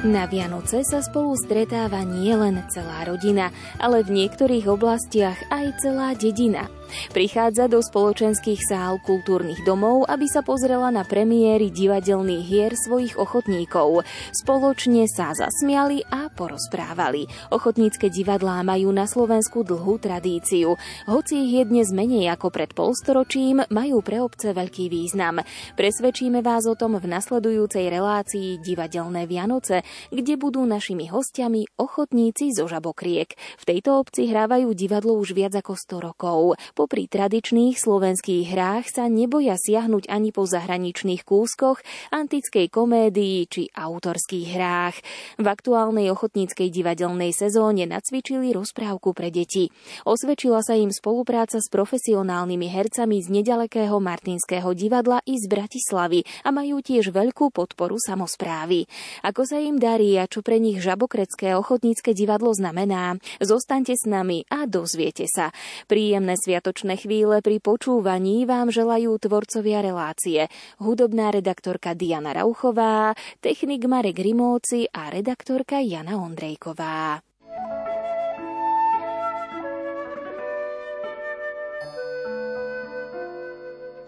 Na Vianoce sa spolu stretáva nielen celá rodina, ale v niektorých oblastiach aj celá dedina. Prichádza do spoločenských sál kultúrnych domov, aby sa pozrela na premiéry divadelných hier svojich ochotníkov. Spoločne sa zasmiali a porozprávali. Ochotnícke divadlá majú na Slovensku dlhú tradíciu. Hoci ich je dnes menej ako pred polstoročím, majú pre obce veľký význam. Presvedčíme vás o tom v nasledujúcej relácii Divadelné Vianoce, kde budú našimi hostiami ochotníci zo Žabokriek. V tejto obci hrávajú divadlo už viac ako 100 rokov. Popri tradičných slovenských hrách sa neboja siahnuť ani po zahraničných kúskoch, antickej komédii či autorských hrách. V aktuálnej ochotníckej divadelnej sezóne nacvičili rozprávku pre deti. Osvedčila sa im spolupráca s profesionálnymi hercami z nedalekého Martinského divadla i z Bratislavy a majú tiež veľkú podporu samozprávy. Ako sa im darí a čo pre nich žabokrecké ochotnícke divadlo znamená, zostaňte s nami a dozviete sa. Príjemné sviatok Vianočné chvíle pri počúvaní vám želajú tvorcovia relácie. Hudobná redaktorka Diana Rauchová, technik Marek Rimóci a redaktorka Jana Ondrejková.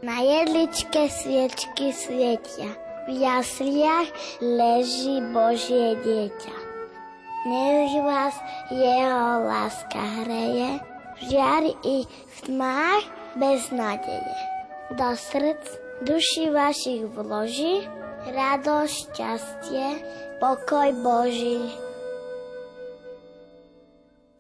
Na jedličke sviečky svietia, v jasliach leží Božie dieťa. Nech vás jeho láska hreje, žiari i tmách bez nádeje. Do srdc duši vašich vloží radosť, šťastie, pokoj Boží.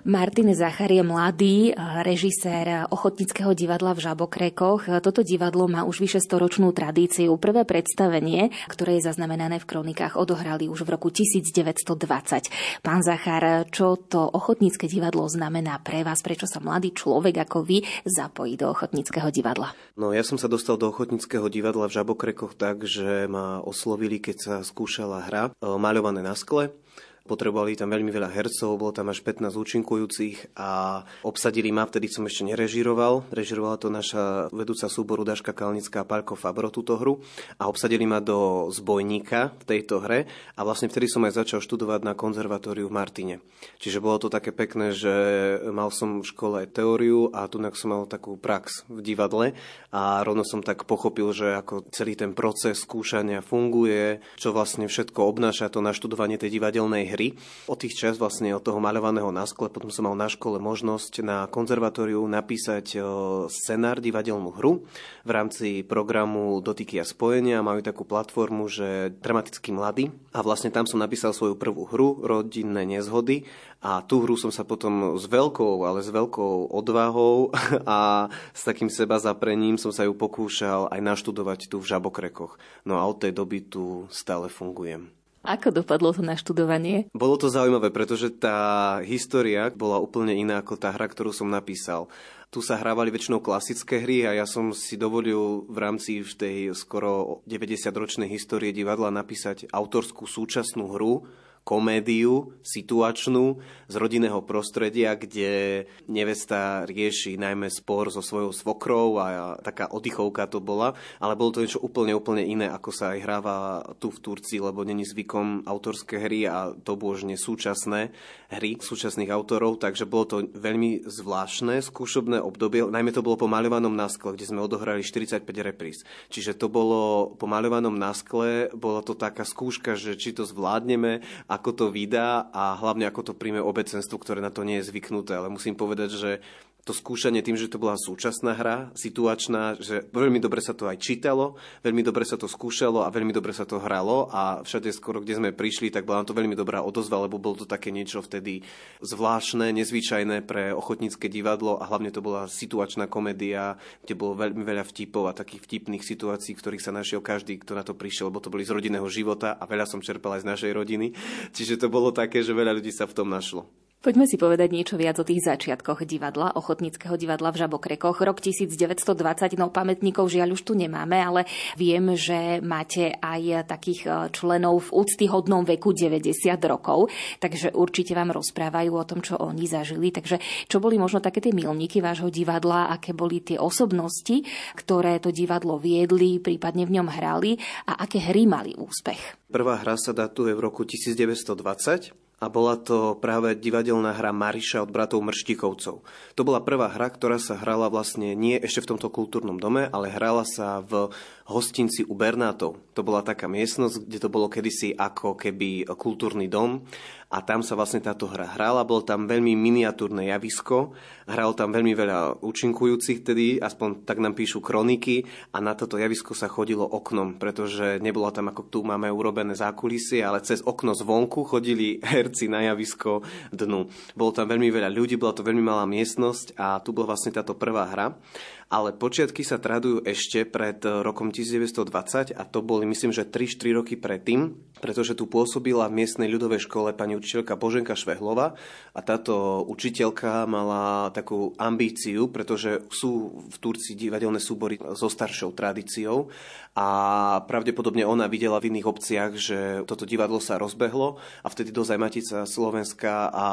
Martin Zachar je mladý eh, režisér ochotnického divadla v Žabokrekoch. Toto divadlo má už vyše storočnú tradíciu. Prvé predstavenie, ktoré je zaznamenané v kronikách, odohrali už v roku 1920. Pán Zachar, čo to ochotnícke divadlo znamená pre vás? Prečo sa mladý človek ako vy zapojí do ochotníckého divadla? No ja som sa dostal do ochotníckého divadla v Žabokrekoch tak, že ma oslovili, keď sa skúšala hra eh, maľované na skle Potrebovali tam veľmi veľa hercov, bolo tam až 15 účinkujúcich a obsadili ma, vtedy som ešte nerežiroval. Režirovala to naša vedúca súboru Daška Kalnická a Palko Fabro túto hru a obsadili ma do zbojníka v tejto hre a vlastne vtedy som aj začal študovať na konzervatóriu v Martine. Čiže bolo to také pekné, že mal som v škole teóriu a tu som mal takú prax v divadle a rovno som tak pochopil, že ako celý ten proces skúšania funguje, čo vlastne všetko obnáša to naštudovanie tej divadelnej hry. Od tých čas vlastne od toho maľovaného na skle, potom som mal na škole možnosť na konzervatóriu napísať scenár, divadelnú hru v rámci programu Dotyky a spojenia. Majú takú platformu, že dramaticky mladý. A vlastne tam som napísal svoju prvú hru, Rodinné nezhody. A tú hru som sa potom s veľkou, ale s veľkou odvahou a s takým seba zaprením som sa ju pokúšal aj naštudovať tu v Žabokrekoch. No a od tej doby tu stále fungujem. Ako dopadlo to naštudovanie? Bolo to zaujímavé, pretože tá história bola úplne iná ako tá hra, ktorú som napísal. Tu sa hrávali väčšinou klasické hry a ja som si dovolil v rámci v tej skoro 90-ročnej histórie divadla napísať autorskú súčasnú hru, komédiu situačnú z rodinného prostredia, kde nevesta rieši najmä spor so svojou svokrou a taká oddychovka to bola, ale bolo to niečo úplne, úplne iné, ako sa aj hráva tu v Turcii, lebo není zvykom autorské hry a to božne súčasné hry súčasných autorov, takže bolo to veľmi zvláštne skúšobné obdobie, najmä to bolo po maľovanom náskle, kde sme odohrali 45 repríz. Čiže to bolo po maľovanom náskle, bola to taká skúška, že či to zvládneme ako to vydá a hlavne ako to príjme obecenstvo, ktoré na to nie je zvyknuté. Ale musím povedať, že to skúšanie tým, že to bola súčasná hra, situačná, že veľmi dobre sa to aj čítalo, veľmi dobre sa to skúšalo a veľmi dobre sa to hralo a všade skoro, kde sme prišli, tak bola to veľmi dobrá odozva, lebo bolo to také niečo vtedy zvláštne, nezvyčajné pre ochotnícke divadlo a hlavne to bola situačná komédia, kde bolo veľmi veľa vtipov a takých vtipných situácií, v ktorých sa našiel každý, kto na to prišiel, lebo to boli z rodinného života a veľa som čerpal aj z našej rodiny. Čiže to bolo také, že veľa ľudí sa v tom našlo. Poďme si povedať niečo viac o tých začiatkoch divadla, ochotníckého divadla v Žabokrekoch. Rok 1920, no pamätníkov žiaľ už tu nemáme, ale viem, že máte aj takých e, členov v úctyhodnom veku 90 rokov, takže určite vám rozprávajú o tom, čo oni zažili. Takže čo boli možno také tie milníky vášho divadla, aké boli tie osobnosti, ktoré to divadlo viedli, prípadne v ňom hrali a aké hry mali úspech? Prvá hra sa datuje v roku 1920 a bola to práve divadelná hra Mariša od bratov Mrštikovcov. To bola prvá hra, ktorá sa hrala vlastne nie ešte v tomto kultúrnom dome, ale hrala sa v hostinci u Bernátov. To bola taká miestnosť, kde to bolo kedysi ako keby kultúrny dom a tam sa vlastne táto hra hrala. Bolo tam veľmi miniatúrne javisko, hralo tam veľmi veľa účinkujúcich tedy, aspoň tak nám píšu kroniky a na toto javisko sa chodilo oknom, pretože nebolo tam ako tu máme urobené zákulisie, ale cez okno zvonku chodili herci na javisko dnu. Bolo tam veľmi veľa ľudí, bola to veľmi malá miestnosť a tu bola vlastne táto prvá hra ale počiatky sa tradujú ešte pred rokom 1920 a to boli myslím, že 3-4 roky predtým, pretože tu pôsobila v miestnej ľudovej škole pani učiteľka Boženka Švehlova a táto učiteľka mala takú ambíciu, pretože sú v Turcii divadelné súbory so staršou tradíciou a pravdepodobne ona videla v iných obciach, že toto divadlo sa rozbehlo a vtedy dozaj Matica Slovenska a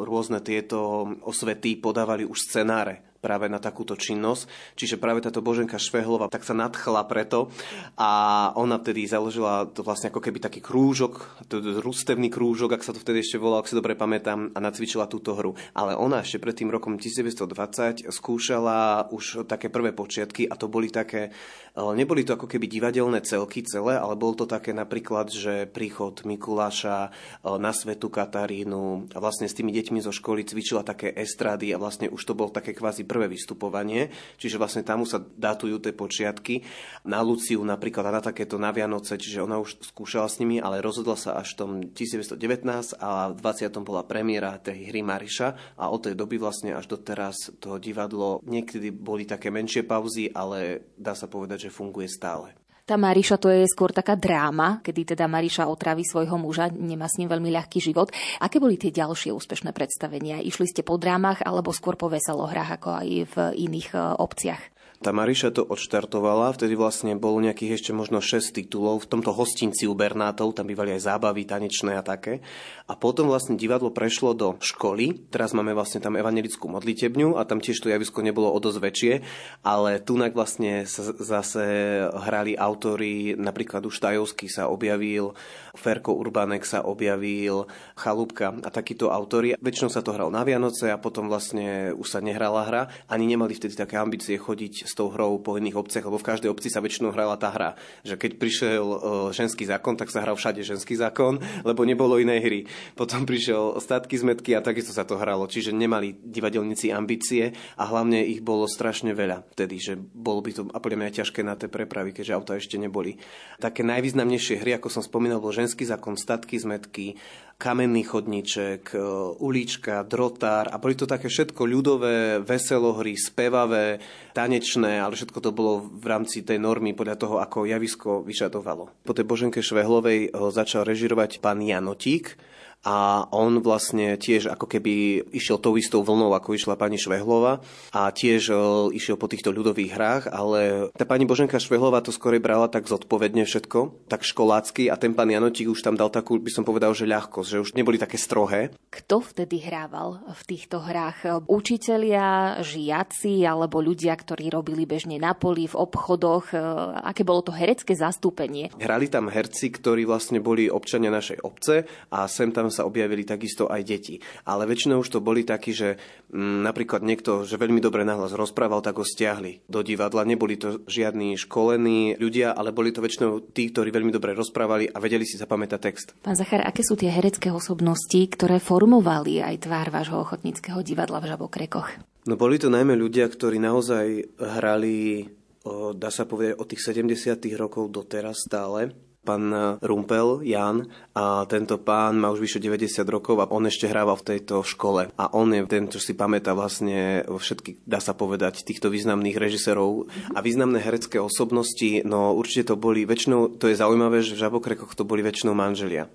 rôzne tieto osvety podávali už scenáre práve na takúto činnosť. Čiže práve táto Boženka Švehlova tak sa nadchla preto a ona vtedy založila to vlastne ako keby taký krúžok, rústevný krúžok, ak sa to vtedy ešte volalo, ak si dobre pamätám, a nacvičila túto hru. Ale ona ešte pred tým rokom 1920 skúšala už také prvé počiatky a to boli také, neboli to ako keby divadelné celky celé, ale bol to také napríklad, že príchod Mikuláša na Svetu Katarínu a vlastne s tými deťmi zo školy cvičila také estrády a vlastne už to bol také kvázi prvé vystupovanie, čiže vlastne tam sa datujú tie počiatky. Na Luciu napríklad na takéto na Vianoce, čiže ona už skúšala s nimi, ale rozhodla sa až v tom 1919 a v 20. bola premiéra tej hry Mariša a od tej doby vlastne až doteraz to divadlo niekedy boli také menšie pauzy, ale dá sa povedať, že funguje stále. Tá Mariša to je skôr taká dráma, kedy teda Mariša otraví svojho muža, nemá s ním veľmi ľahký život. Aké boli tie ďalšie úspešné predstavenia? Išli ste po drámach alebo skôr po veselohrách ako aj v iných e, obciach? Tá Mariša to odštartovala, vtedy vlastne bolo nejakých ešte možno 6 titulov v tomto hostinci u Bernátov, tam bývali aj zábavy tanečné a také. A potom vlastne divadlo prešlo do školy, teraz máme vlastne tam evangelickú modlitebňu a tam tiež to javisko nebolo o dosť väčšie, ale tunak vlastne sa zase hrali autory, napríklad už Tajovský sa objavil, Ferko Urbanek sa objavil, Chalúbka a takíto autory. Väčšinou sa to hral na Vianoce a potom vlastne už sa nehrala hra, ani nemali vtedy také ambície chodiť tou hrou po iných obciach, lebo v každej obci sa väčšinou hrala tá hra. Že keď prišiel uh, ženský zákon, tak sa hral všade ženský zákon, lebo nebolo inej hry. Potom prišiel statky zmetky a takisto sa to hralo. Čiže nemali divadelníci ambície a hlavne ich bolo strašne veľa vtedy, že bolo by to a podľa mňa ťažké na tie prepravy, keďže auta ešte neboli. Také najvýznamnejšie hry, ako som spomínal, bol ženský zákon, statky zmetky, kamenný chodníček, e, ulička, drotár a boli to také všetko ľudové, veselohry, spevavé, tanečné, ale všetko to bolo v rámci tej normy podľa toho, ako javisko vyžadovalo. Po tej Boženke Švehlovej začal režirovať pán Janotík, a on vlastne tiež ako keby išiel tou istou vlnou, ako išla pani Švehlova a tiež e, išiel po týchto ľudových hrách, ale tá pani Boženka Švehlova to skôr brala tak zodpovedne všetko, tak školácky a ten pán Janotík už tam dal takú, by som povedal, že ľahkosť, že už neboli také strohé. Kto vtedy hrával v týchto hrách? Učitelia, žiaci alebo ľudia, ktorí robili bežne na poli, v obchodoch? E, aké bolo to herecké zastúpenie? Hrali tam herci, ktorí vlastne boli občania našej obce a sem tam sa objavili takisto aj deti. Ale väčšinou už to boli takí, že m, mm, napríklad niekto, že veľmi dobre nahlas rozprával, tak ho stiahli do divadla. Neboli to žiadni školení ľudia, ale boli to väčšinou tí, ktorí veľmi dobre rozprávali a vedeli si zapamätať text. Pán Zachar, aké sú tie herecké osobnosti, ktoré formovali aj tvár vášho ochotníckého divadla v Žabokrekoch? No boli to najmä ľudia, ktorí naozaj hrali, o, dá sa povedať, od tých 70. rokov doteraz stále pán Rumpel, Jan, a tento pán má už vyše 90 rokov a on ešte hrával v tejto škole. A on je ten, čo si pamätá vlastne všetky, dá sa povedať, týchto významných režisérov a významné herecké osobnosti, no určite to boli väčšinou, to je zaujímavé, že v Žabokrekoch to boli väčšinou manželia.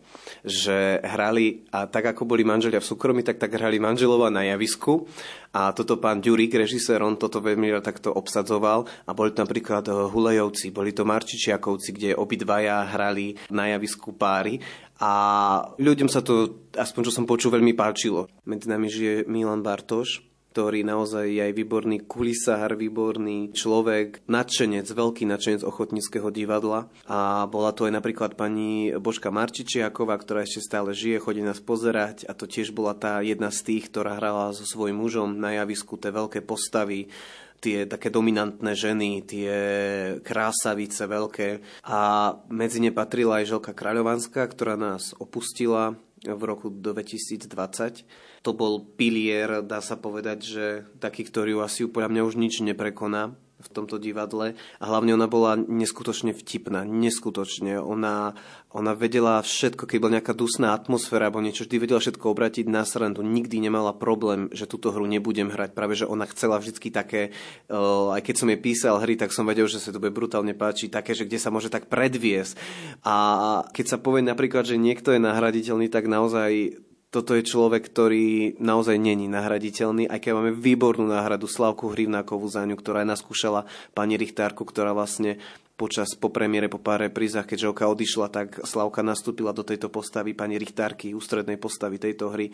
Že hrali, a tak ako boli manželia v súkromí, tak tak hrali manželova na javisku. A toto pán Ďurík, režisér, on toto veľmi takto obsadzoval. A boli to napríklad eh, Hulejovci, boli to Marčičiakovci, kde obidvaja hrali na javisku páry. A ľuďom sa to, aspoň čo som počul, veľmi páčilo. Medzi nami žije Milan Bartoš, ktorý naozaj je aj výborný kulisár, výborný človek, nadšenec, veľký nadšenec ochotníckého divadla. A bola to aj napríklad pani Božka Marčičiaková, ktorá ešte stále žije, chodí nás pozerať a to tiež bola tá jedna z tých, ktorá hrala so svojím mužom na javisku tie veľké postavy, tie také dominantné ženy, tie krásavice veľké. A medzi ne patrila aj Želka Kráľovanská, ktorá nás opustila v roku 2020 to bol pilier, dá sa povedať, že taký, ktorý asi podľa mňa už nič neprekoná v tomto divadle a hlavne ona bola neskutočne vtipná, neskutočne. Ona, ona vedela všetko, keď bola nejaká dusná atmosféra alebo niečo, vždy vedela všetko obratiť na srandu. Nikdy nemala problém, že túto hru nebudem hrať. Práve, že ona chcela vždy také, uh, aj keď som jej písal hry, tak som vedel, že sa to bude brutálne páči, také, že kde sa môže tak predviesť. A keď sa povie napríklad, že niekto je nahraditeľný, tak naozaj toto je človek, ktorý naozaj není nahraditeľný, aj keď máme výbornú náhradu Slavku Hrivnákovú za ňu, ktorá naskúšala pani Richtárku, ktorá vlastne počas po premiére, po pár reprízach, keď Želka odišla, tak Slavka nastúpila do tejto postavy pani Richtárky, ústrednej postavy tejto hry.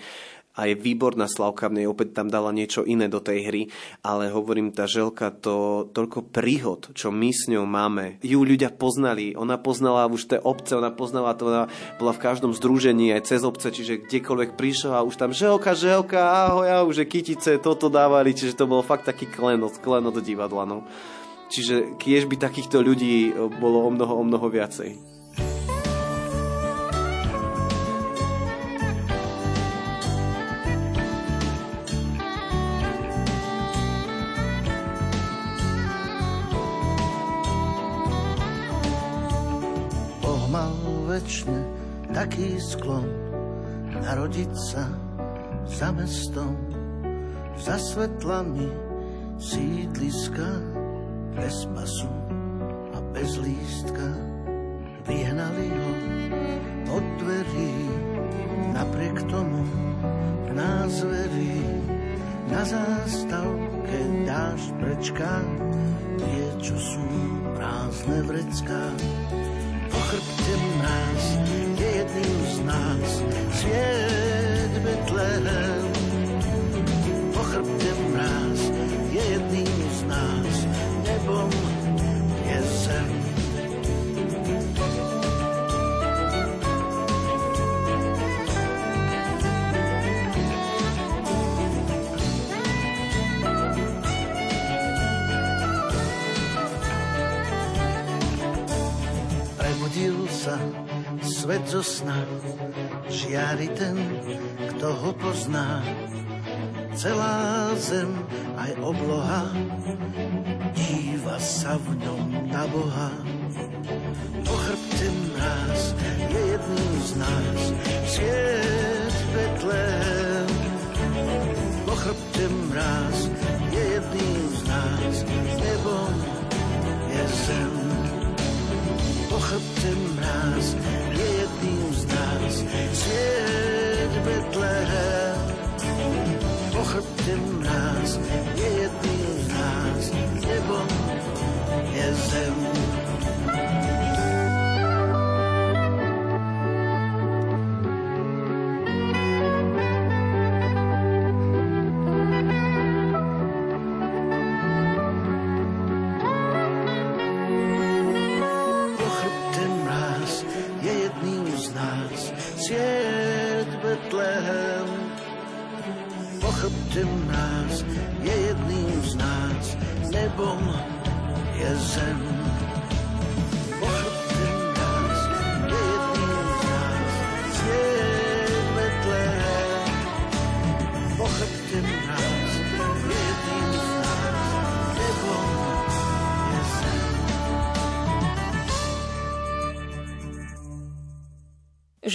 A je výborná Slavka, mne opäť tam dala niečo iné do tej hry, ale hovorím, tá Želka, to toľko príhod, čo my s ňou máme, ju ľudia poznali, ona poznala už tie obce, ona poznala to, ona bola v každom združení aj cez obce, čiže kdekoľvek prišla a už tam Želka, Želka, ahoj, ahoj, že kytice, toto dávali, čiže to bol fakt taký klenot, klenot divadla, no. Čiže kiež by takýchto ľudí e, bolo o mnoho, o mnoho viacej. Boh mal väčšine taký sklon narodiť sa za mestom, za svetlami sídliska bez pasu a bez lístka. Vyhnali ho od dverí, napriek tomu nás verí. Na zástavke dáš prečka, tie, čo sú prázdne vrecká. Po chrbte mráz je jedným z nás, sviet Betlehem. Po chrbte mráz je jedným z nás, nebom je zem. Prebudil sa svet zo sna, žiari ten, kto ho pozná. Celá zem aj obloha díva sa v ňom na Boha. Po chrbte mráz je jedným z nás, sviet Betlehem. Po chrbte mráz je jedným z nás, nebom je zem. Po chrbte mráz je jedným z nás, sviet Betlehem. Po chrbte mráz je jedným z nás, nebo je zem.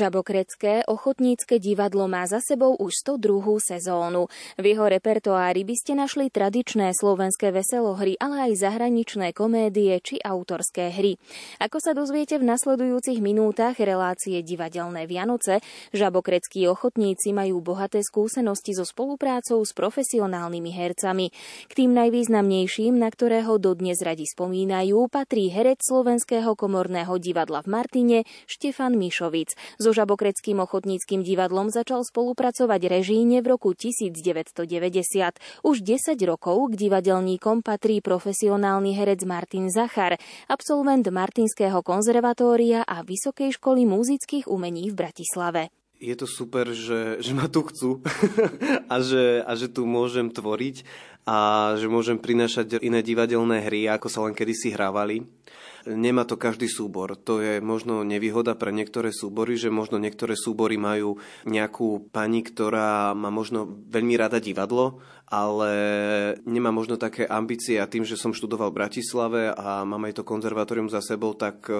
Žabokrecké ochotnícke divadlo má za sebou už 102. sezónu. V jeho repertoári by ste našli tradičné slovenské veselohry, ale aj zahraničné komédie či autorské hry. Ako sa dozviete v nasledujúcich minútach relácie Divadelné Vianoce, žabokreckí ochotníci majú bohaté skúsenosti so spoluprácou s profesionálnymi hercami. K tým najvýznamnejším, na ktorého dodnes radi spomínajú, patrí herec Slovenského komorného divadla v Martine Štefan Mišovic. So Žabokreckým ochotníckým divadlom začal spolupracovať režíne v roku 1990. Už 10 rokov k divadelníkom patrí profesionálny herec Martin Zachar, absolvent Martinského konzervatória a Vysokej školy muzických umení v Bratislave je to super, že, že ma tu chcú a, že, a že tu môžem tvoriť a že môžem prinášať iné divadelné hry, ako sa len kedysi hrávali. Nemá to každý súbor. To je možno nevýhoda pre niektoré súbory, že možno niektoré súbory majú nejakú pani, ktorá má možno veľmi rada divadlo, ale nemá možno také ambície a tým, že som študoval v Bratislave a mám aj to konzervatórium za sebou, tak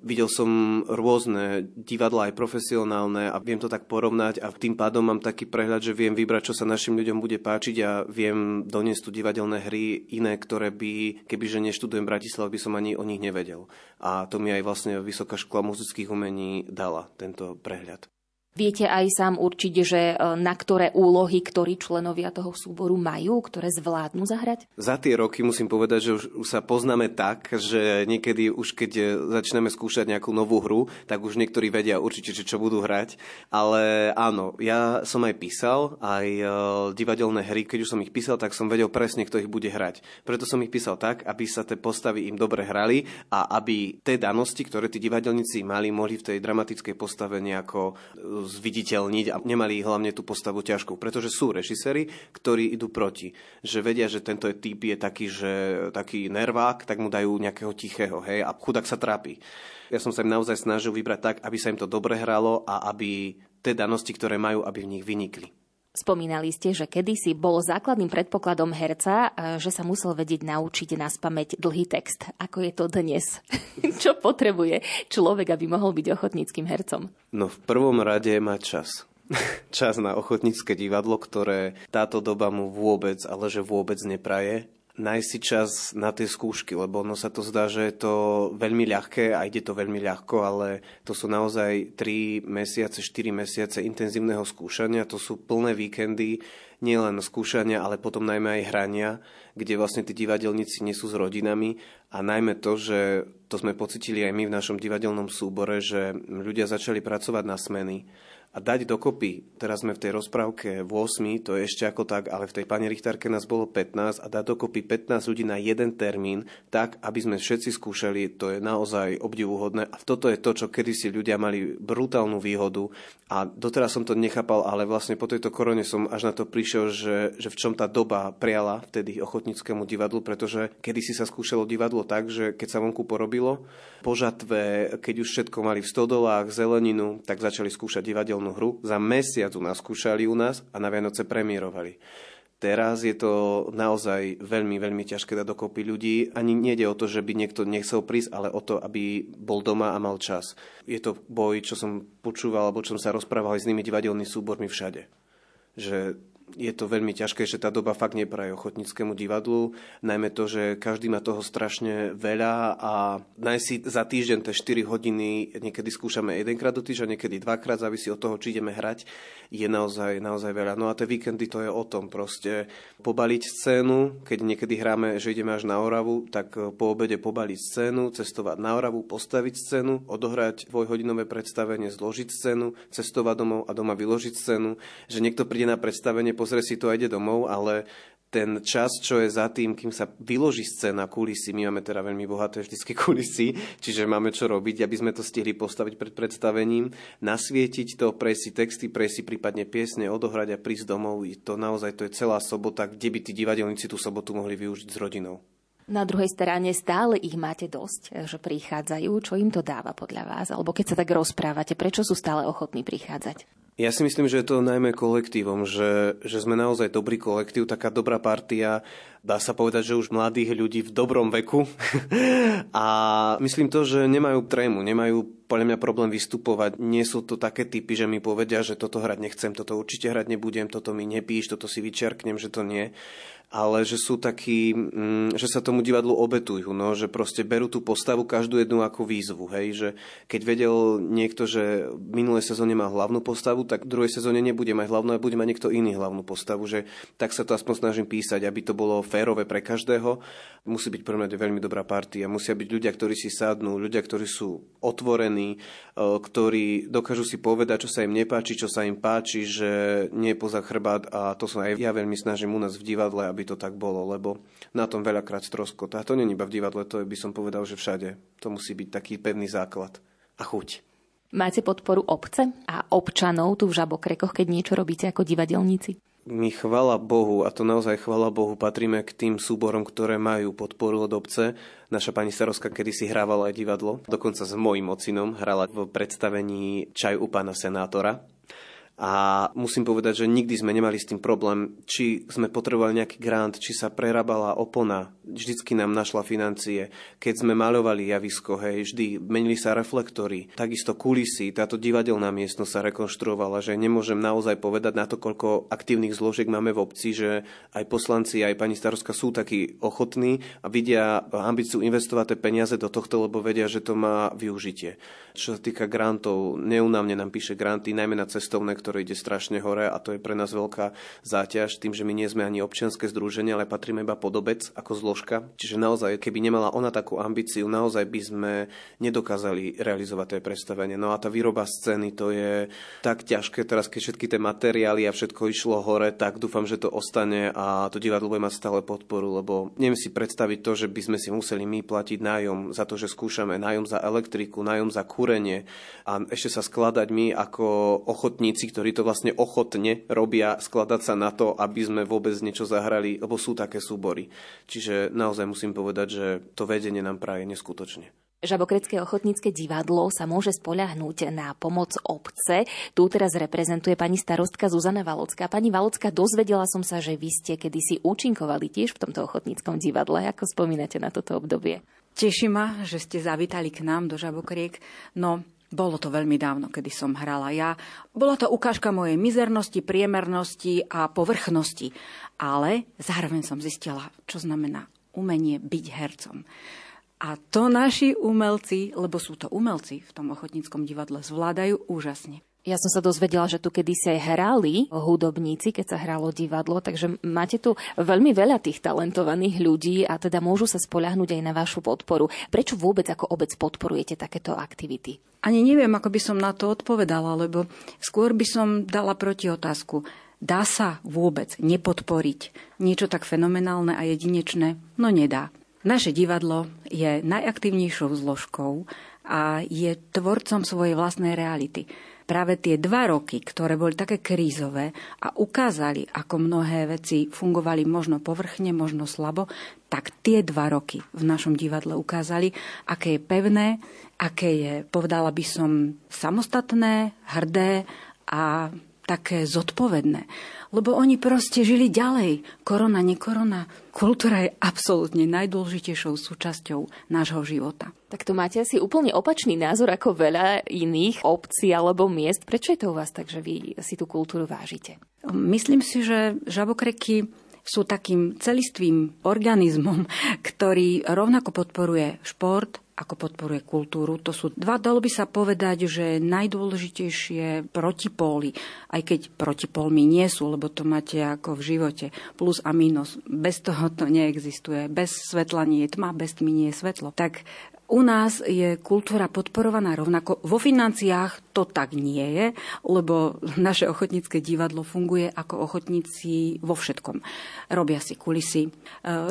Videl som rôzne divadla aj profesionálne a viem to tak porovnať a tým pádom mám taký prehľad, že viem vybrať, čo sa našim ľuďom bude páčiť a viem doniesť tu divadelné hry iné, ktoré by, kebyže neštudujem Bratislav, by som ani o nich nevedel. A to mi aj vlastne Vysoká škola muzických umení dala, tento prehľad. Viete aj sám určiť, že e, na ktoré úlohy, ktorí členovia toho súboru majú, ktoré zvládnu zahrať? Za tie roky musím povedať, že už, už sa poznáme tak, že niekedy už keď e, začneme skúšať nejakú novú hru, tak už niektorí vedia určite, čo budú hrať. Ale áno, ja som aj písal, aj e, divadelné hry, keď už som ich písal, tak som vedel presne, kto ich bude hrať. Preto som ich písal tak, aby sa tie postavy im dobre hrali a aby tie danosti, ktoré tí divadelníci mali, mohli v tej dramatickej postave nejako zviditeľniť a nemali hlavne tú postavu ťažkú, pretože sú režiséri, ktorí idú proti. Že vedia, že tento typ je taký, že taký nervák, tak mu dajú nejakého tichého, hej, a chudák sa trápi. Ja som sa im naozaj snažil vybrať tak, aby sa im to dobre hralo a aby tie danosti, ktoré majú, aby v nich vynikli. Spomínali ste, že kedysi bol základným predpokladom herca, že sa musel vedieť naučiť na spameť dlhý text. Ako je to dnes? Čo potrebuje človek, aby mohol byť ochotníckým hercom? No v prvom rade má čas. čas na ochotnícke divadlo, ktoré táto doba mu vôbec, ale že vôbec nepraje nájsť si čas na tie skúšky, lebo ono sa to zdá, že je to veľmi ľahké a ide to veľmi ľahko, ale to sú naozaj 3 mesiace, 4 mesiace intenzívneho skúšania, to sú plné víkendy, nielen skúšania, ale potom najmä aj hrania, kde vlastne tí divadelníci nie sú s rodinami. A najmä to, že to sme pocitili aj my v našom divadelnom súbore, že ľudia začali pracovať na smeny a dať dokopy, teraz sme v tej rozprávke v 8, to je ešte ako tak, ale v tej pani Richtárke nás bolo 15 a dať dokopy 15 ľudí na jeden termín, tak, aby sme všetci skúšali, to je naozaj obdivuhodné. A toto je to, čo kedysi ľudia mali brutálnu výhodu a doteraz som to nechápal, ale vlastne po tejto korone som až na to prišiel, že, že v čom tá doba priala vtedy ochotníckému divadlu, pretože kedysi sa skúšalo divadlo tak, že keď sa vonku porobilo, po žatve, keď už všetko mali v stodolách, zeleninu, tak začali skúšať divadel divadelnú hru. Za mesiac ju naskúšali u nás a na Vianoce premiérovali. Teraz je to naozaj veľmi, veľmi ťažké dať dokopy ľudí. Ani nejde o to, že by niekto nechcel prísť, ale o to, aby bol doma a mal čas. Je to boj, čo som počúval, alebo čo som sa rozprával s nimi divadelnými súbormi všade. Že je to veľmi ťažké, že tá doba fakt nepraje ochotníckému divadlu, najmä to, že každý má toho strašne veľa a nájsť si za týždeň tie 4 hodiny, niekedy skúšame jedenkrát do týždňa, niekedy dvakrát, závisí od toho, či ideme hrať, je naozaj, naozaj veľa. No a tie víkendy to je o tom proste. Pobaliť scénu, keď niekedy hráme, že ideme až na Oravu, tak po obede pobaliť scénu, cestovať na Oravu, postaviť scénu, odohrať dvojhodinové predstavenie, zložiť scénu, cestovať domov a doma vyložiť scénu, že niekto príde na predstavenie pozrie si to a ide domov, ale ten čas, čo je za tým, kým sa vyloží scéna kulisy, my máme teda veľmi bohaté vždycky kulisy, čiže máme čo robiť, aby sme to stihli postaviť pred predstavením, nasvietiť to, prejsť si texty, prejsť si prípadne piesne, odohrať a prísť domov. To naozaj to je celá sobota, kde by tí divadelníci tú sobotu mohli využiť s rodinou. Na druhej strane stále ich máte dosť, že prichádzajú. Čo im to dáva podľa vás? Alebo keď sa tak rozprávate, prečo sú stále ochotní prichádzať? Ja si myslím, že je to najmä kolektívom, že, že sme naozaj dobrý kolektív, taká dobrá partia, dá sa povedať, že už mladých ľudí v dobrom veku. a myslím to, že nemajú trému, nemajú podľa mňa problém vystupovať. Nie sú to také typy, že mi povedia, že toto hrať nechcem, toto určite hrať nebudem, toto mi nepíš, toto si vyčerknem, že to nie ale že sú takí, mm, že sa tomu divadlu obetujú, no, že proste berú tú postavu každú jednu ako výzvu, hej, že keď vedel niekto, že v minulej sezóne má hlavnú postavu, tak v druhej sezóne nebude mať hlavnú a bude mať niekto iný hlavnú postavu, že tak sa to aspoň snažím písať, aby to bolo férové pre každého. Musí byť pre mňa veľmi dobrá partia, musia byť ľudia, ktorí si sadnú, ľudia, ktorí sú otvorení, e, ktorí dokážu si povedať, čo sa im nepáči, čo sa im páči, že nie je poza chrbát a to sa aj ja veľmi snažím u nás v divadle, aby aby to tak bolo, lebo na tom veľakrát stroskota. A to není iba v divadle, to je, by som povedal, že všade. To musí byť taký pevný základ a chuť. Máte podporu obce a občanov tu v Žabokrekoch, keď niečo robíte ako divadelníci? My chvala Bohu, a to naozaj chvala Bohu, patríme k tým súborom, ktoré majú podporu od obce. Naša pani Starovská kedy si hrávala aj divadlo, dokonca s mojim ocinom hrala v predstavení Čaj u pána senátora a musím povedať, že nikdy sme nemali s tým problém, či sme potrebovali nejaký grant, či sa prerábala opona, vždycky nám našla financie. Keď sme maľovali javisko, hej, vždy menili sa reflektory, takisto kulisy, táto divadelná miestnosť sa rekonštruovala, že nemôžem naozaj povedať na to, koľko aktívnych zložiek máme v obci, že aj poslanci, aj pani starostka sú takí ochotní a vidia ambíciu investovať tie peniaze do tohto, lebo vedia, že to má využitie. Čo sa týka grantov, neunávne nám píše granty, najmä na cestovné, ktoré ktoré ide strašne hore a to je pre nás veľká záťaž tým, že my nie sme ani občianske združenie, ale patríme iba pod obec ako zložka. Čiže naozaj, keby nemala ona takú ambíciu, naozaj by sme nedokázali realizovať tie predstavenie. No a tá výroba scény, to je tak ťažké teraz, keď všetky tie materiály a všetko išlo hore, tak dúfam, že to ostane a to divadlo bude mať stále podporu, lebo neviem si predstaviť to, že by sme si museli my platiť nájom za to, že skúšame nájom za elektriku, nájom za kúrenie a ešte sa skladať my ako ochotníci, ktorí to vlastne ochotne robia skladať sa na to, aby sme vôbec niečo zahrali, lebo sú také súbory. Čiže naozaj musím povedať, že to vedenie nám praje neskutočne. Žabokrecké ochotnícke divadlo sa môže spoľahnúť na pomoc obce. Tu teraz reprezentuje pani starostka Zuzana Valocká. Pani Valocká, dozvedela som sa, že vy ste kedysi účinkovali tiež v tomto ochotníckom divadle. Ako spomínate na toto obdobie? Teší ma, že ste zavítali k nám do Žabokriek. No, bolo to veľmi dávno, kedy som hrala ja. Bola to ukážka mojej mizernosti, priemernosti a povrchnosti. Ale zároveň som zistila, čo znamená umenie byť hercom. A to naši umelci, lebo sú to umelci v tom ochotníckom divadle, zvládajú úžasne. Ja som sa dozvedela, že tu kedysi aj hrali hudobníci, keď sa hralo divadlo, takže máte tu veľmi veľa tých talentovaných ľudí a teda môžu sa spoľahnúť aj na vašu podporu. Prečo vôbec ako obec podporujete takéto aktivity? Ani neviem, ako by som na to odpovedala, lebo skôr by som dala proti otázku. Dá sa vôbec nepodporiť niečo tak fenomenálne a jedinečné? No nedá. Naše divadlo je najaktívnejšou zložkou a je tvorcom svojej vlastnej reality práve tie dva roky, ktoré boli také krízové a ukázali, ako mnohé veci fungovali možno povrchne, možno slabo, tak tie dva roky v našom divadle ukázali, aké je pevné, aké je, povedala by som, samostatné, hrdé a také zodpovedné. Lebo oni proste žili ďalej. Korona, nekorona. Kultúra je absolútne najdôležitejšou súčasťou nášho života. Tak to máte asi úplne opačný názor ako veľa iných obcí alebo miest. Prečo je to u vás tak, že vy si tú kultúru vážite? Myslím si, že žabokreky sú takým celistvým organizmom, ktorý rovnako podporuje šport, ako podporuje kultúru. To sú dva, dalo by sa povedať, že najdôležitejšie protipóly, aj keď protipólmi nie sú, lebo to máte ako v živote, plus a minus. Bez toho to neexistuje. Bez svetla nie je tma, bez tmy nie je svetlo. Tak u nás je kultúra podporovaná rovnako. Vo financiách to tak nie je, lebo naše ochotnícke divadlo funguje ako ochotníci vo všetkom. Robia si kulisy, e,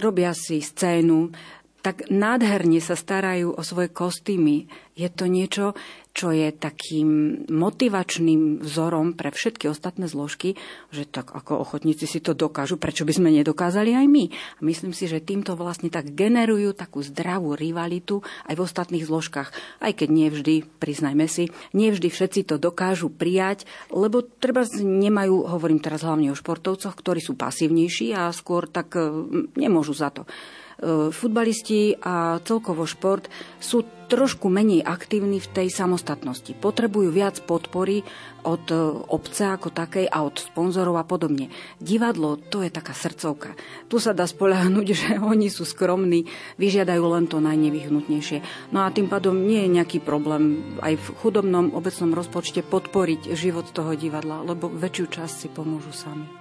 robia si scénu, tak nádherne sa starajú o svoje kostýmy. Je to niečo, čo je takým motivačným vzorom pre všetky ostatné zložky, že tak ako ochotníci si to dokážu, prečo by sme nedokázali aj my. A myslím si, že týmto vlastne tak generujú takú zdravú rivalitu aj v ostatných zložkách. Aj keď nie vždy, priznajme si, nie vždy všetci to dokážu prijať, lebo treba nemajú, hovorím teraz hlavne o športovcoch, ktorí sú pasívnejší a skôr tak mm, nemôžu za to. E, futbalisti a celkovo šport sú trošku menej aktívni v tej samostatnosti. Potrebujú viac podpory od e, obce ako takej a od sponzorov a podobne. Divadlo, to je taká srdcovka. Tu sa dá spoľahnúť, že oni sú skromní, vyžiadajú len to najnevyhnutnejšie. No a tým pádom nie je nejaký problém aj v chudobnom obecnom rozpočte podporiť život toho divadla, lebo väčšiu časť si pomôžu sami.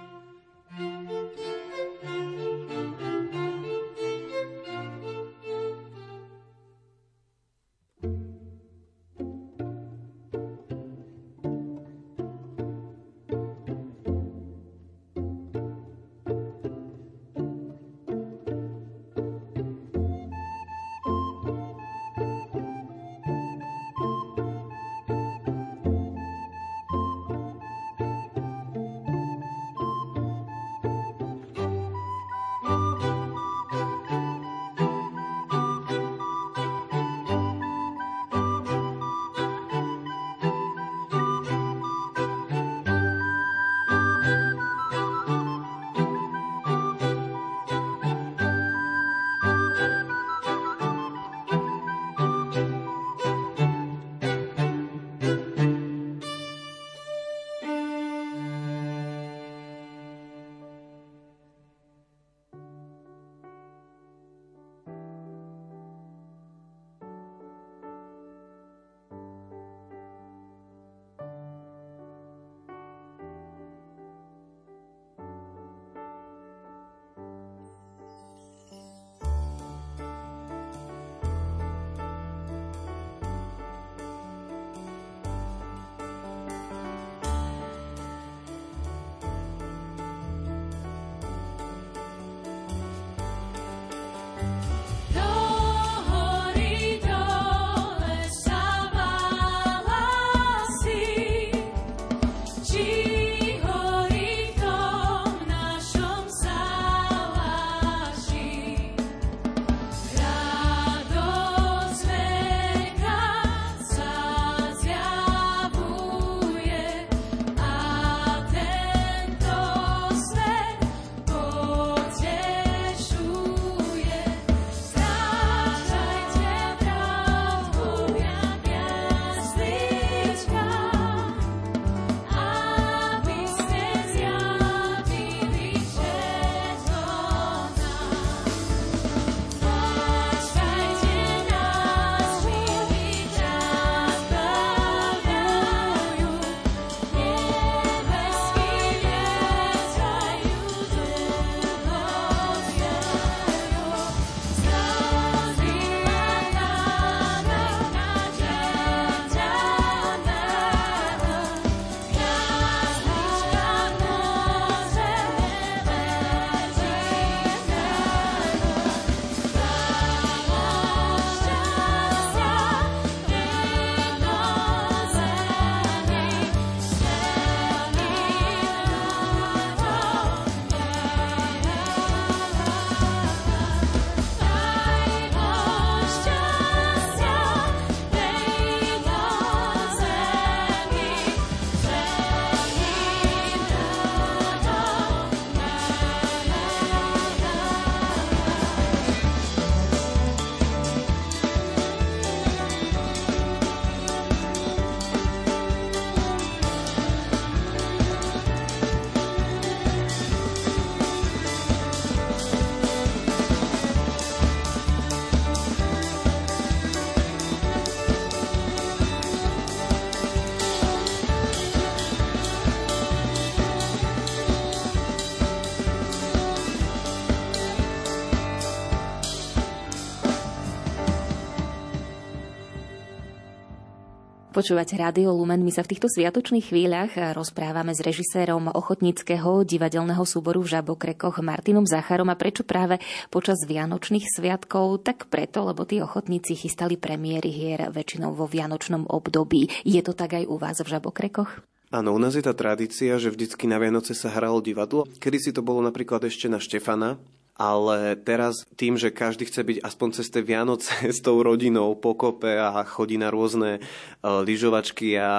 Počúvate Rádio Lumen. My sa v týchto sviatočných chvíľach rozprávame s režisérom ochotníckého divadelného súboru v Žabokrekoch Martinom Zacharom a prečo práve počas Vianočných sviatkov? Tak preto, lebo tí ochotníci chystali premiéry hier väčšinou vo Vianočnom období. Je to tak aj u vás v Žabokrekoch? Áno, u nás je tá tradícia, že vždycky na Vianoce sa hralo divadlo. Kedy si to bolo napríklad ešte na Štefana, ale teraz tým, že každý chce byť aspoň cez tie Vianoce s tou rodinou pokope a chodí na rôzne uh, lyžovačky a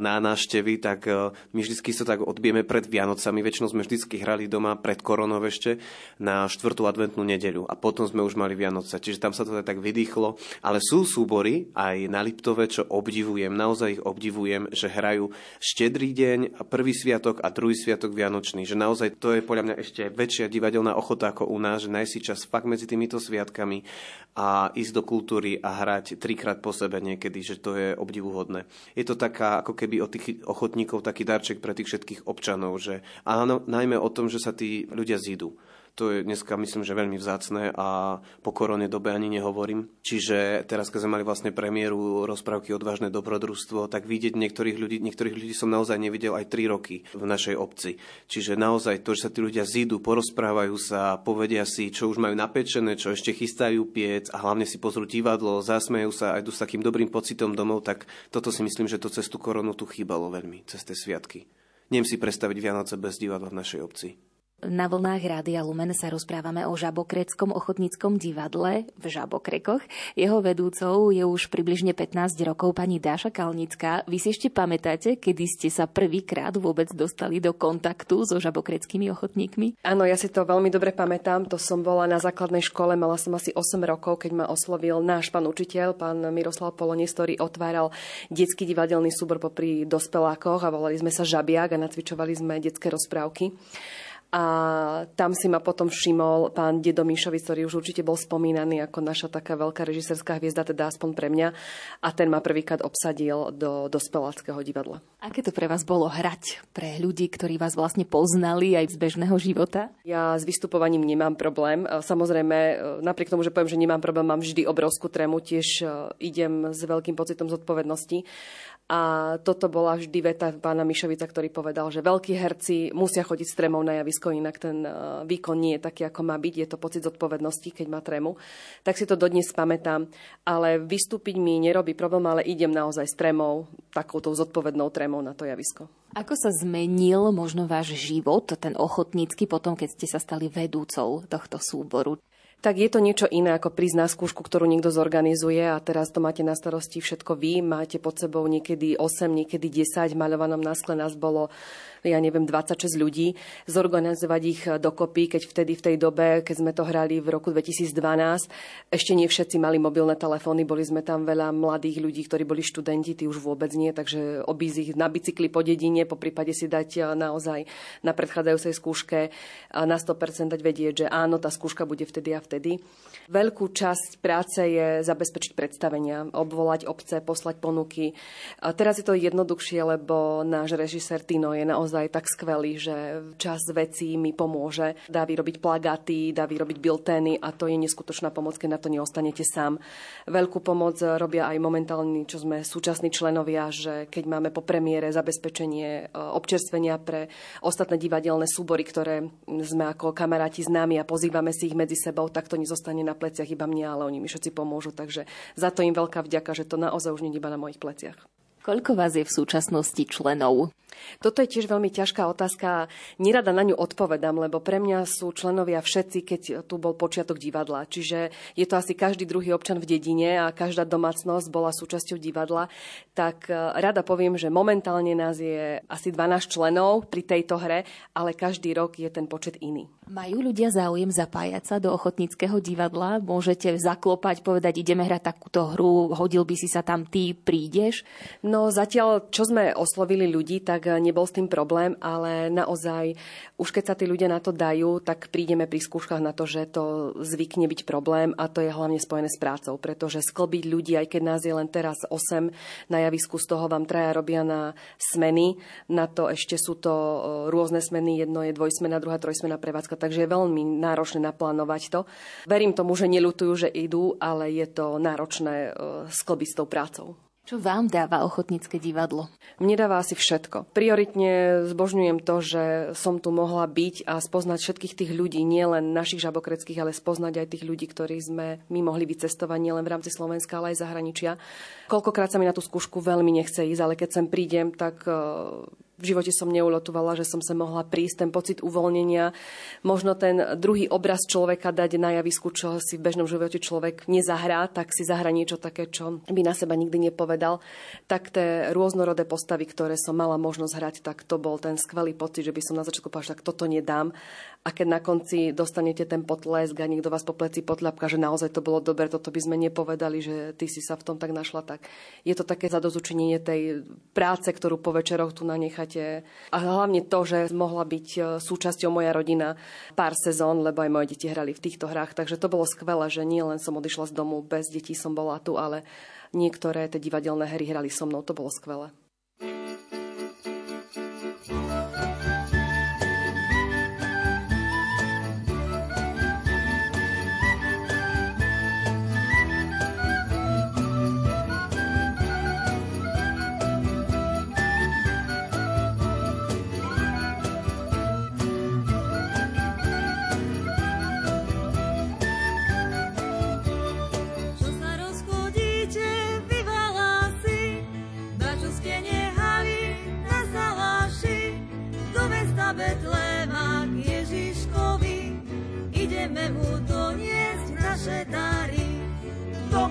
na náštevy, tak uh, my vždycky sa tak odbieme pred Vianocami. Väčšinou sme vždycky hrali doma pred koronou ešte na štvrtú adventnú nedeľu a potom sme už mali Vianoce. Čiže tam sa to tak vydýchlo. Ale sú súbory aj na Liptove, čo obdivujem, naozaj ich obdivujem, že hrajú štedrý deň, prvý sviatok a druhý sviatok Vianočný. Že naozaj to je podľa mňa ešte väčšia divadelná ochota ako u nás, že nájsť si čas fakt medzi týmito sviatkami a ísť do kultúry a hrať trikrát po sebe niekedy, že to je obdivuhodné. Je to taká, ako keby od tých ochotníkov taký darček pre tých všetkých občanov, že áno, najmä o tom, že sa tí ľudia zídu. To je dneska myslím, že veľmi vzácne a po korone dobe ani nehovorím. Čiže teraz, keď sme mali vlastne premiéru rozprávky Odvážne dobrodružstvo, tak vidieť niektorých ľudí, niektorých ľudí som naozaj nevidel aj 3 roky v našej obci. Čiže naozaj to, že sa tí ľudia zídu, porozprávajú sa, povedia si, čo už majú napečené, čo ešte chystajú piec a hlavne si pozrú divadlo, zasmejú sa a idú s takým dobrým pocitom domov, tak toto si myslím, že to cez tú koronu tu chýbalo veľmi, cez tie sviatky. Neviem si predstaviť Vianoce bez divadla v našej obci. Na vlnách Rádia Lumen sa rozprávame o Žabokreckom ochotníckom divadle v Žabokrekoch. Jeho vedúcou je už približne 15 rokov pani Dáša Kalnická. Vy si ešte pamätáte, kedy ste sa prvýkrát vôbec dostali do kontaktu so žabokreckými ochotníkmi? Áno, ja si to veľmi dobre pamätám. To som bola na základnej škole, mala som asi 8 rokov, keď ma oslovil náš pán učiteľ, pán Miroslav Polonis, ktorý otváral detský divadelný súbor popri dospelákoch a volali sme sa Žabiak a nacvičovali sme detské rozprávky. A tam si ma potom všimol pán Dedo Míšovic, ktorý už určite bol spomínaný ako naša taká veľká režisérská hviezda, teda aspoň pre mňa. A ten ma prvýkrát obsadil do dospeláckého divadla. Aké to pre vás bolo hrať pre ľudí, ktorí vás vlastne poznali aj z bežného života? Ja s vystupovaním nemám problém. Samozrejme, napriek tomu, že poviem, že nemám problém, mám vždy obrovskú trému, tiež idem s veľkým pocitom zodpovednosti. A toto bola vždy veta pána Mišovica, ktorý povedal, že veľkí herci musia chodiť s trémou na javisko, inak ten e, výkon nie je taký, ako má byť. Je to pocit zodpovednosti, keď má trému. Tak si to dodnes pamätám. Ale vystúpiť mi nerobí problém, ale idem naozaj s trémou, takouto zodpovednou trémou na to javisko. Ako sa zmenil možno váš život, ten ochotnícky, potom, keď ste sa stali vedúcou tohto súboru? Tak je to niečo iné ako prísť na skúšku, ktorú niekto zorganizuje a teraz to máte na starosti všetko vy, máte pod sebou niekedy 8, niekedy 10, v maľovanom na nás bolo ja neviem, 26 ľudí, zorganizovať ich dokopy, keď vtedy v tej dobe, keď sme to hrali v roku 2012, ešte nie všetci mali mobilné telefóny, boli sme tam veľa mladých ľudí, ktorí boli študenti, tí už vôbec nie, takže obísť ich na bicykli po dedine, po prípade si dať eh, naozaj na predchádzajúcej skúške eh, na 100% dať vedieť, že áno, tá skúška bude vtedy a vtedy. Veľkú časť práce je zabezpečiť predstavenia, obvolať obce, poslať ponuky. A teraz je to jednoduchšie, lebo náš režisér Tino je naozaj tak skvelý, že čas vecí mi pomôže. Dá vyrobiť plagaty, dá vyrobiť biltény a to je neskutočná pomoc, keď na to neostanete sám. Veľkú pomoc robia aj momentálni, čo sme súčasní členovia, že keď máme po premiére zabezpečenie e, občerstvenia pre ostatné divadelné súbory, ktoré sme ako kamaráti známi a pozývame si ich medzi sebou, tak to nezostane na pleciach iba mňa, ale oni mi všetci pomôžu. Takže za to im veľká vďaka, že to naozaj už nie iba na mojich pleciach. Koľko vás je v súčasnosti členov? Toto je tiež veľmi ťažká otázka. Nerada na ňu odpovedám, lebo pre mňa sú členovia všetci, keď tu bol počiatok divadla. Čiže je to asi každý druhý občan v dedine a každá domácnosť bola súčasťou divadla. Tak e, rada poviem, že momentálne nás je asi 12 členov pri tejto hre, ale každý rok je ten počet iný. Majú ľudia záujem zapájať sa do ochotníckého divadla? Môžete zaklopať, povedať, ideme hrať takúto hru, hodil by si sa tam ty, prídeš? No zatiaľ, čo sme oslovili ľudí, tak nebol s tým problém, ale naozaj, už keď sa tí ľudia na to dajú, tak prídeme pri skúškach na to, že to zvykne byť problém a to je hlavne spojené s prácou, pretože sklbiť ľudí, aj keď nás je len teraz 8 na javisku, z toho vám traja robia na smeny, na to ešte sú to rôzne smeny, jedno je dvojsmena, druhá trojsmena prevádzka, takže je veľmi náročné naplánovať to. Verím tomu, že nelutujú, že idú, ale je to náročné e, sklbiť s tou prácou. Čo vám dáva ochotnícke divadlo? Mne dáva asi všetko. Prioritne zbožňujem to, že som tu mohla byť a spoznať všetkých tých ľudí, nielen našich žabokreckých, ale spoznať aj tých ľudí, ktorí sme my mohli vycestovať nielen v rámci Slovenska, ale aj zahraničia. Koľkokrát sa mi na tú skúšku veľmi nechce ísť, ale keď sem prídem, tak eh, v živote som neulotovala, že som sa mohla prísť, ten pocit uvoľnenia, možno ten druhý obraz človeka dať na javisku, čo si v bežnom živote človek nezahrá, tak si zahrá niečo také, čo by na seba nikdy nepovedal. Tak tie rôznorodé postavy, ktoré som mala možnosť hrať, tak to bol ten skvelý pocit, že by som na začiatku povedala, tak toto nedám. A keď na konci dostanete ten potlesk a niekto vás po pleci potľapka, že naozaj to bolo dobre, toto by sme nepovedali, že ty si sa v tom tak našla, tak je to také zadozučinenie tej práce, ktorú po večeroch tu nanechať podstate. A hlavne to, že mohla byť e, súčasťou moja rodina pár sezón, lebo aj moje deti hrali v týchto hrách. Takže to bolo skvelé, že nie len som odišla z domu, bez detí som bola tu, ale niektoré tie divadelné hry hrali so mnou. To bolo skvelé.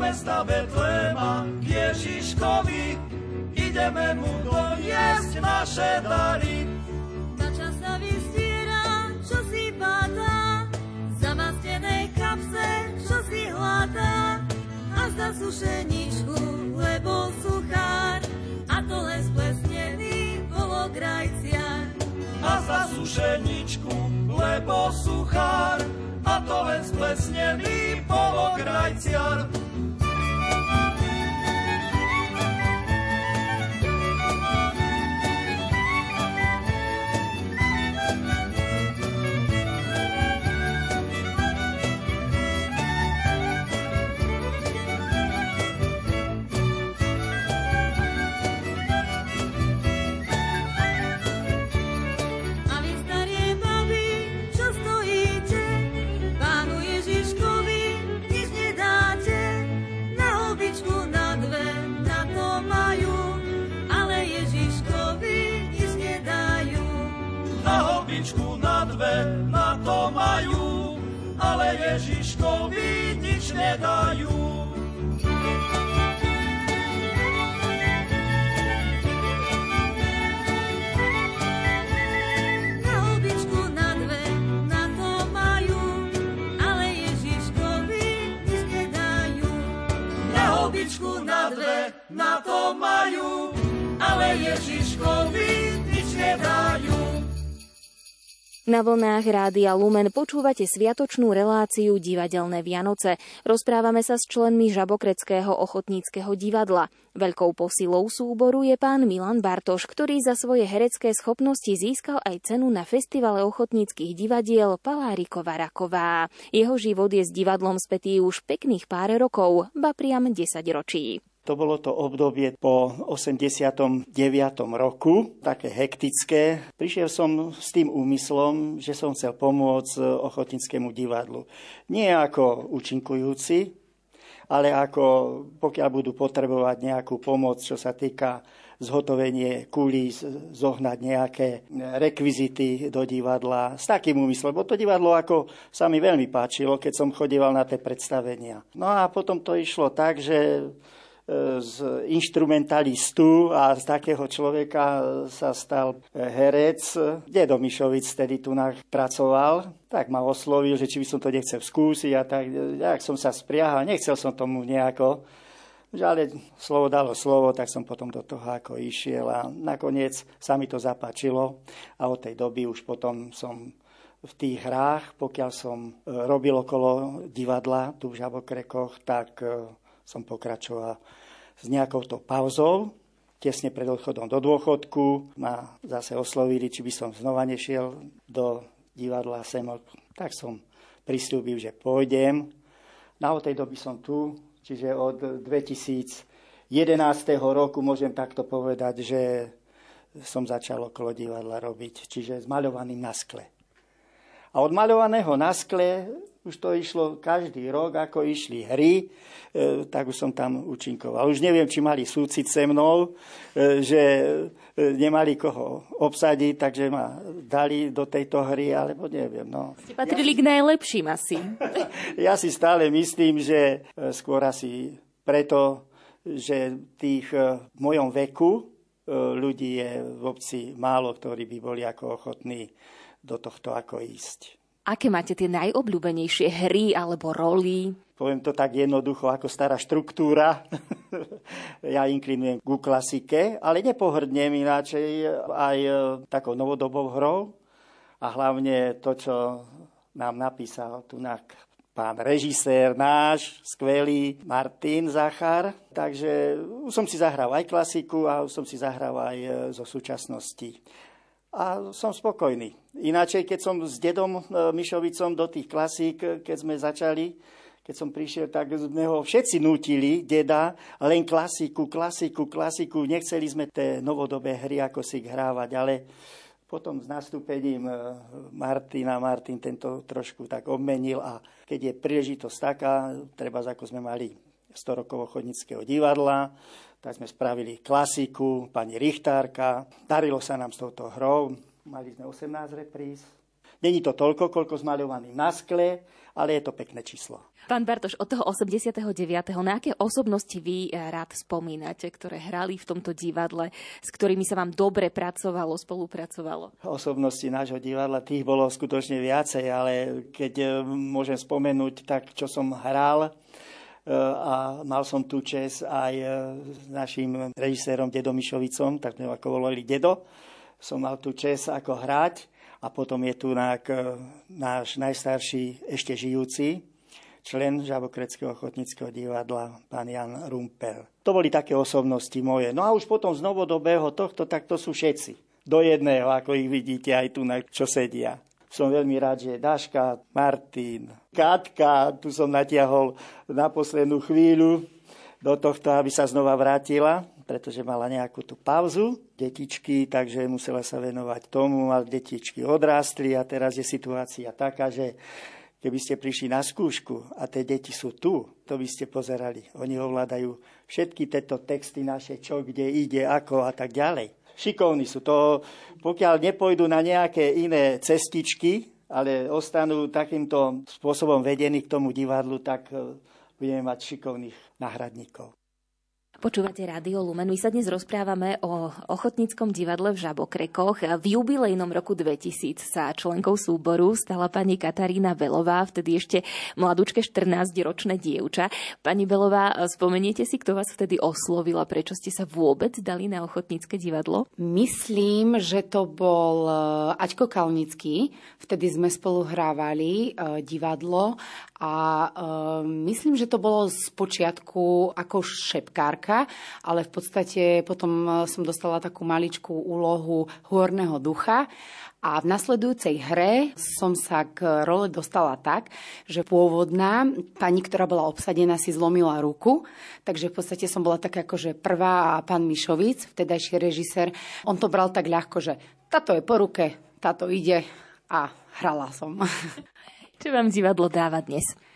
Mesta Betlema k Ježiškovi, ideme mu doniesť naše dary. Na čas sa vystiera, čo si pátá, zamastenej kapse, čo si hľadá, a za sušeničku, lebo suchár, a to len splesnený polograjciar. A za sušeničku, lebo suchár, a to len splesnený polograjciar. Na vlnách Rádia Lumen počúvate sviatočnú reláciu Divadelné Vianoce. Rozprávame sa s členmi Žabokreckého ochotníckého divadla. Veľkou posilou súboru je pán Milan Bartoš, ktorý za svoje herecké schopnosti získal aj cenu na Festivale ochotníckých divadiel Palárikova Raková. Jeho život je s divadlom spätý už pekných pár rokov, ba priam 10 ročí. To bolo to obdobie po 89. roku, také hektické. Prišiel som s tým úmyslom, že som chcel pomôcť ochotnickému divadlu. Nie ako účinkujúci, ale ako pokiaľ budú potrebovať nejakú pomoc, čo sa týka zhotovenie kulís, zohnať nejaké rekvizity do divadla s takým úmyslom. Bo to divadlo ako sa mi veľmi páčilo, keď som chodieval na tie predstavenia. No a potom to išlo tak, že z instrumentalistu a z takého človeka sa stal herec. Dedo Mišovic tedy tu pracoval, tak ma oslovil, že či by som to nechcel skúsiť a tak, jak som sa spriahal, nechcel som tomu nejako, ale slovo dalo slovo, tak som potom do toho ako išiel a nakoniec sa mi to zapáčilo a od tej doby už potom som v tých hrách, pokiaľ som e, robil okolo divadla tu v Žabokrekoch, tak e, som pokračoval s nejakou pauzou, tesne pred odchodom do dôchodku ma zase oslovili, či by som znova nešiel do divadla sem. Tak som prislúbil, že pôjdem. Na od tej doby som tu, čiže od 2011 roku, môžem takto povedať, že som začal okolo divadla robiť, čiže s maľovaným na skle. A od maľovaného na skle už to išlo každý rok, ako išli hry, e, tak už som tam účinkoval. Už neviem, či mali súcit se mnou, e, že e, nemali koho obsadiť, takže ma dali do tejto hry, alebo neviem. No. Ste patrili ja, k najlepším asi. ja si stále myslím, že skôr asi preto, že tých v mojom veku ľudí je v obci málo, ktorí by boli ako ochotní do tohto ako ísť. Aké máte tie najobľúbenejšie hry alebo roli? Poviem to tak jednoducho ako stará štruktúra. ja inklinujem ku klasike, ale nepohrdnem ináč aj e, takou novodobou hrou. A hlavne to, čo nám napísal tu pán režisér náš, skvelý Martin Zachar. Takže už som si zahral aj klasiku a už som si zahral aj e, zo súčasnosti a som spokojný. Ináč, keď som s dedom e, Mišovicom do tých klasík, e, keď sme začali, keď som prišiel, tak sme ho všetci nutili, deda, len klasiku, klasiku, klasiku. Nechceli sme tie novodobé hry, ako si hrávať, ale potom s nastúpením e, Martina, Martin tento trošku tak obmenil a keď je príležitosť taká, treba ako sme mali 100 rokov chodnického divadla, tak sme spravili klasiku, pani Richtárka. Darilo sa nám s touto hrou. Mali sme 18 repríz. Není to toľko, koľko zmaľovaným na skle, ale je to pekné číslo. Pán Bartoš, od toho 89. na aké osobnosti vy eh, rád spomínate, ktoré hrali v tomto divadle, s ktorými sa vám dobre pracovalo, spolupracovalo? Osobnosti nášho divadla, tých bolo skutočne viacej, ale keď eh, môžem spomenúť, tak čo som hral, E, a mal som tu čes aj s našim režisérom Dedo Mišovicom, tak sme ako volali Dedo. Som mal tu čes ako hrať a potom je tu e, náš najstarší ešte žijúci člen Žabokreckého ochotnického divadla, pán Jan Rumpel. To boli také osobnosti moje. No a už potom z novodobého tohto, tak to sú všetci. Do jedného, ako ich vidíte aj tu, čo sedia. Som veľmi rád, že Daška, Martin, Katka, tu som natiahol na poslednú chvíľu do tohto, aby sa znova vrátila, pretože mala nejakú tú pauzu, detičky, takže musela sa venovať tomu, ale detičky odrástli a teraz je situácia taká, že keby ste prišli na skúšku a tie deti sú tu, to by ste pozerali. Oni ovládajú všetky tieto texty naše, čo, kde ide, ako a tak ďalej šikovní sú. To, pokiaľ nepôjdu na nejaké iné cestičky, ale ostanú takýmto spôsobom vedení k tomu divadlu, tak eh, budeme mať šikovných náhradníkov. Počúvate Rádio Lumen. My sa dnes rozprávame o ochotníckom divadle v Žabokrekoch. V jubilejnom roku 2000 sa členkou súboru stala pani Katarína Belová, vtedy ešte mladúčke 14-ročné dievča. Pani Belová, spomeniete si, kto vás vtedy oslovil a prečo ste sa vôbec dali na ochotnícke divadlo? Myslím, že to bol eh, Aťko Kalnický. Vtedy sme spolu hrávali eh, divadlo a uh, myslím, že to bolo z počiatku ako šepkárka, ale v podstate potom e, som dostala takú maličkú úlohu hôrneho ducha. A v nasledujúcej hre som sa k role dostala tak, že pôvodná pani, ktorá bola obsadená, si zlomila ruku. Takže v podstate som bola taká akože prvá a pán Mišovic, vtedajší režisér, on to bral tak ľahko, že táto je po ruke, táto ide a hrala som. Čo vám divadlo dáva dnes?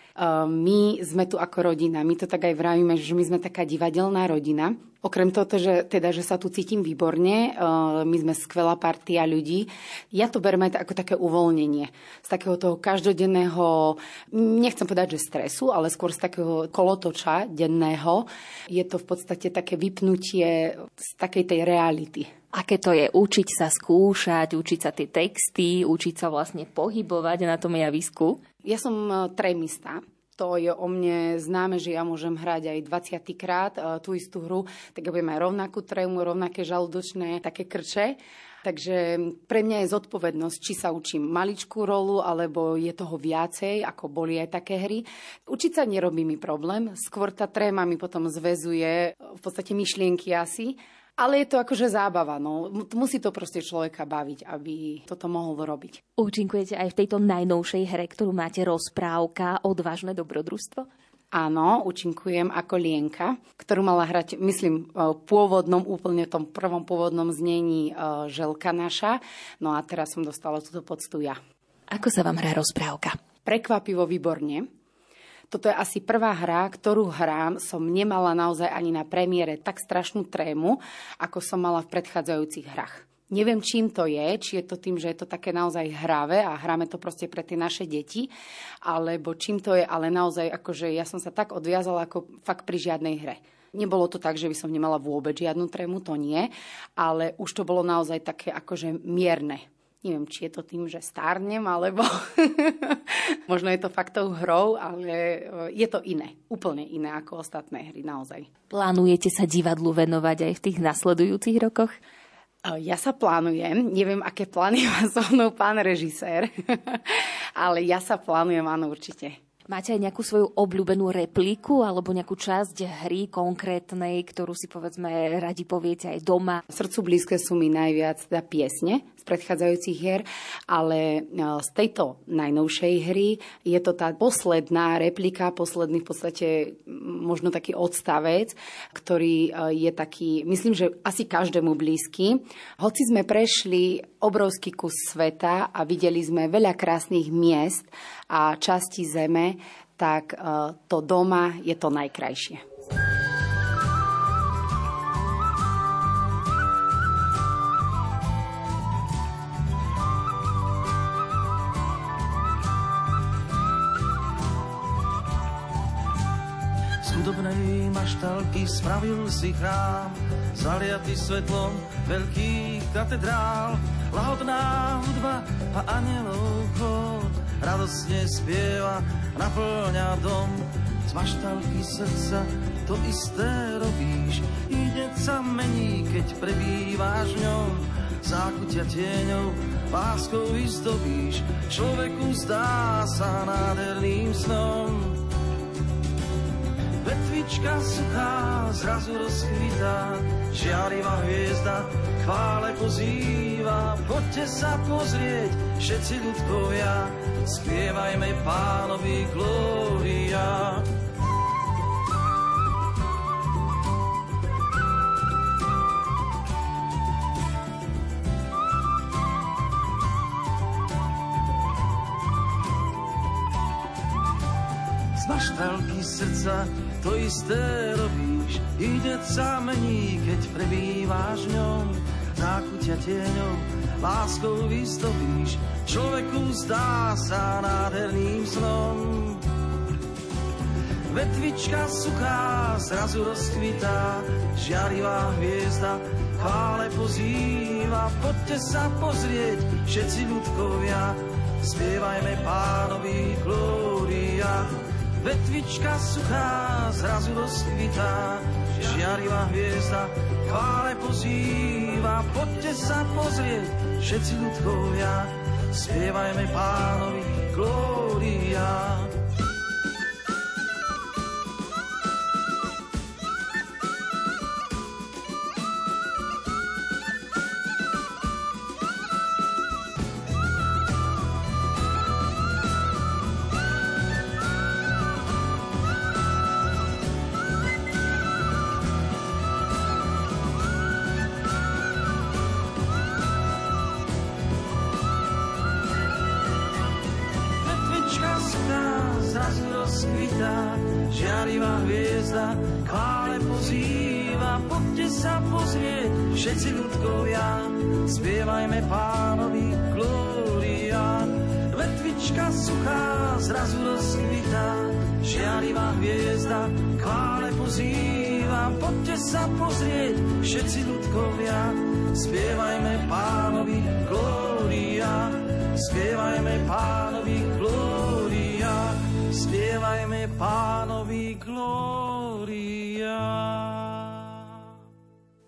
My sme tu ako rodina. My to tak aj vravíme, že my sme taká divadelná rodina. Okrem toho, že, teda, že sa tu cítim výborne, uh, my sme skvelá partia ľudí, ja to beriem aj ako také uvoľnenie z takého toho každodenného, nechcem povedať, že stresu, ale skôr z takého kolotoča denného. Je to v podstate také vypnutie z takej tej reality. Aké to je učiť sa skúšať, učiť sa tie texty, učiť sa vlastne pohybovať na tom javisku? Ja som uh, trémista, to je o mne známe, že ja môžem hrať aj 20 krát e, tú istú hru, tak ja budem aj rovnakú trému, rovnaké žalúdočné také krče. Takže pre mňa je zodpovednosť, či sa učím maličkú rolu, alebo je toho viacej, ako boli aj také hry. Učiť sa nerobí mi problém, skôr tá tréma mi potom zväzuje v podstate myšlienky asi ale je to akože zábava, no. Musí to proste človeka baviť, aby toto mohol robiť. Účinkujete aj v tejto najnovšej hre, ktorú máte rozprávka Odvážne dobrodružstvo? Áno, účinkujem ako Lienka, ktorú mala hrať, myslím, v pôvodnom, úplne tom prvom pôvodnom znení e, Želka naša. No a teraz som dostala túto poctu ja. Ako sa vám hrá rozprávka? Prekvapivo výborne. Toto je asi prvá hra, ktorú hrám, som nemala naozaj ani na premiére tak strašnú trému, ako som mala v predchádzajúcich hrách. Neviem, čím to je, či je to tým, že je to také naozaj hravé a hráme to proste pre tie naše deti, alebo čím to je, ale naozaj akože ja som sa tak odviazala ako fakt pri žiadnej hre. Nebolo to tak, že by som nemala vôbec žiadnu trému, to nie, ale už to bolo naozaj také akože mierne. Neviem, či je to tým, že stárnem, alebo možno je to fakt tou hrou, ale e, je to iné, úplne iné ako ostatné hry, naozaj. Plánujete sa divadlu venovať aj v tých nasledujúcich rokoch? Ja sa plánujem, neviem, aké plány má so mnou pán režisér, ale ja sa plánujem, áno, určite. Máte aj nejakú svoju obľúbenú repliku alebo nejakú časť hry konkrétnej, ktorú si povedzme radi poviete aj doma? Srdcu blízke sú mi najviac teda piesne z predchádzajúcich hier, ale e, z tejto najnovšej hry je to tá posledná replika, posledný v podstate možno taký odstavec, ktorý e, je taký, myslím, že asi každému blízky. Hoci sme prešli obrovský kus sveta a videli sme veľa krásnych miest a časti zeme, tak e, to doma je to najkrajšie. Maštalky spravil si chrám, zaliatý svetlom veľkých katedrál, lahodná hudba a anielov chod radostne spieva, naplňa dom. Z maštalky srdca to isté robíš, ide sa mení, keď prebýváš v ňom. Zákutia tieňou, láskou vyzdobíš, človeku zdá sa nádherným snom. Vetvička suchá zrazu rozkvitá, žiarivá hviezda chvále pozýva. Poďte sa pozrieť, všetci ľudkovia, spievajme pánovi glória. Srdca to isté robíš, ide sa mení, keď prebýváš v ňom, zákutia tieňou, láskou vystopíš, človeku zdá sa nádherným snom. Vetvička suchá zrazu rozkvitá, žiarivá hviezda chvále pozýva. Poďte sa pozrieť, všetci ľudkovia, spievajme pánovi glória. Vetvička suchá zrazu rozkvitá, žiarivá hviezda chvále pozýva. Poďte sa pozrieť, všetci ľudkovia, spievajme pánovi glória.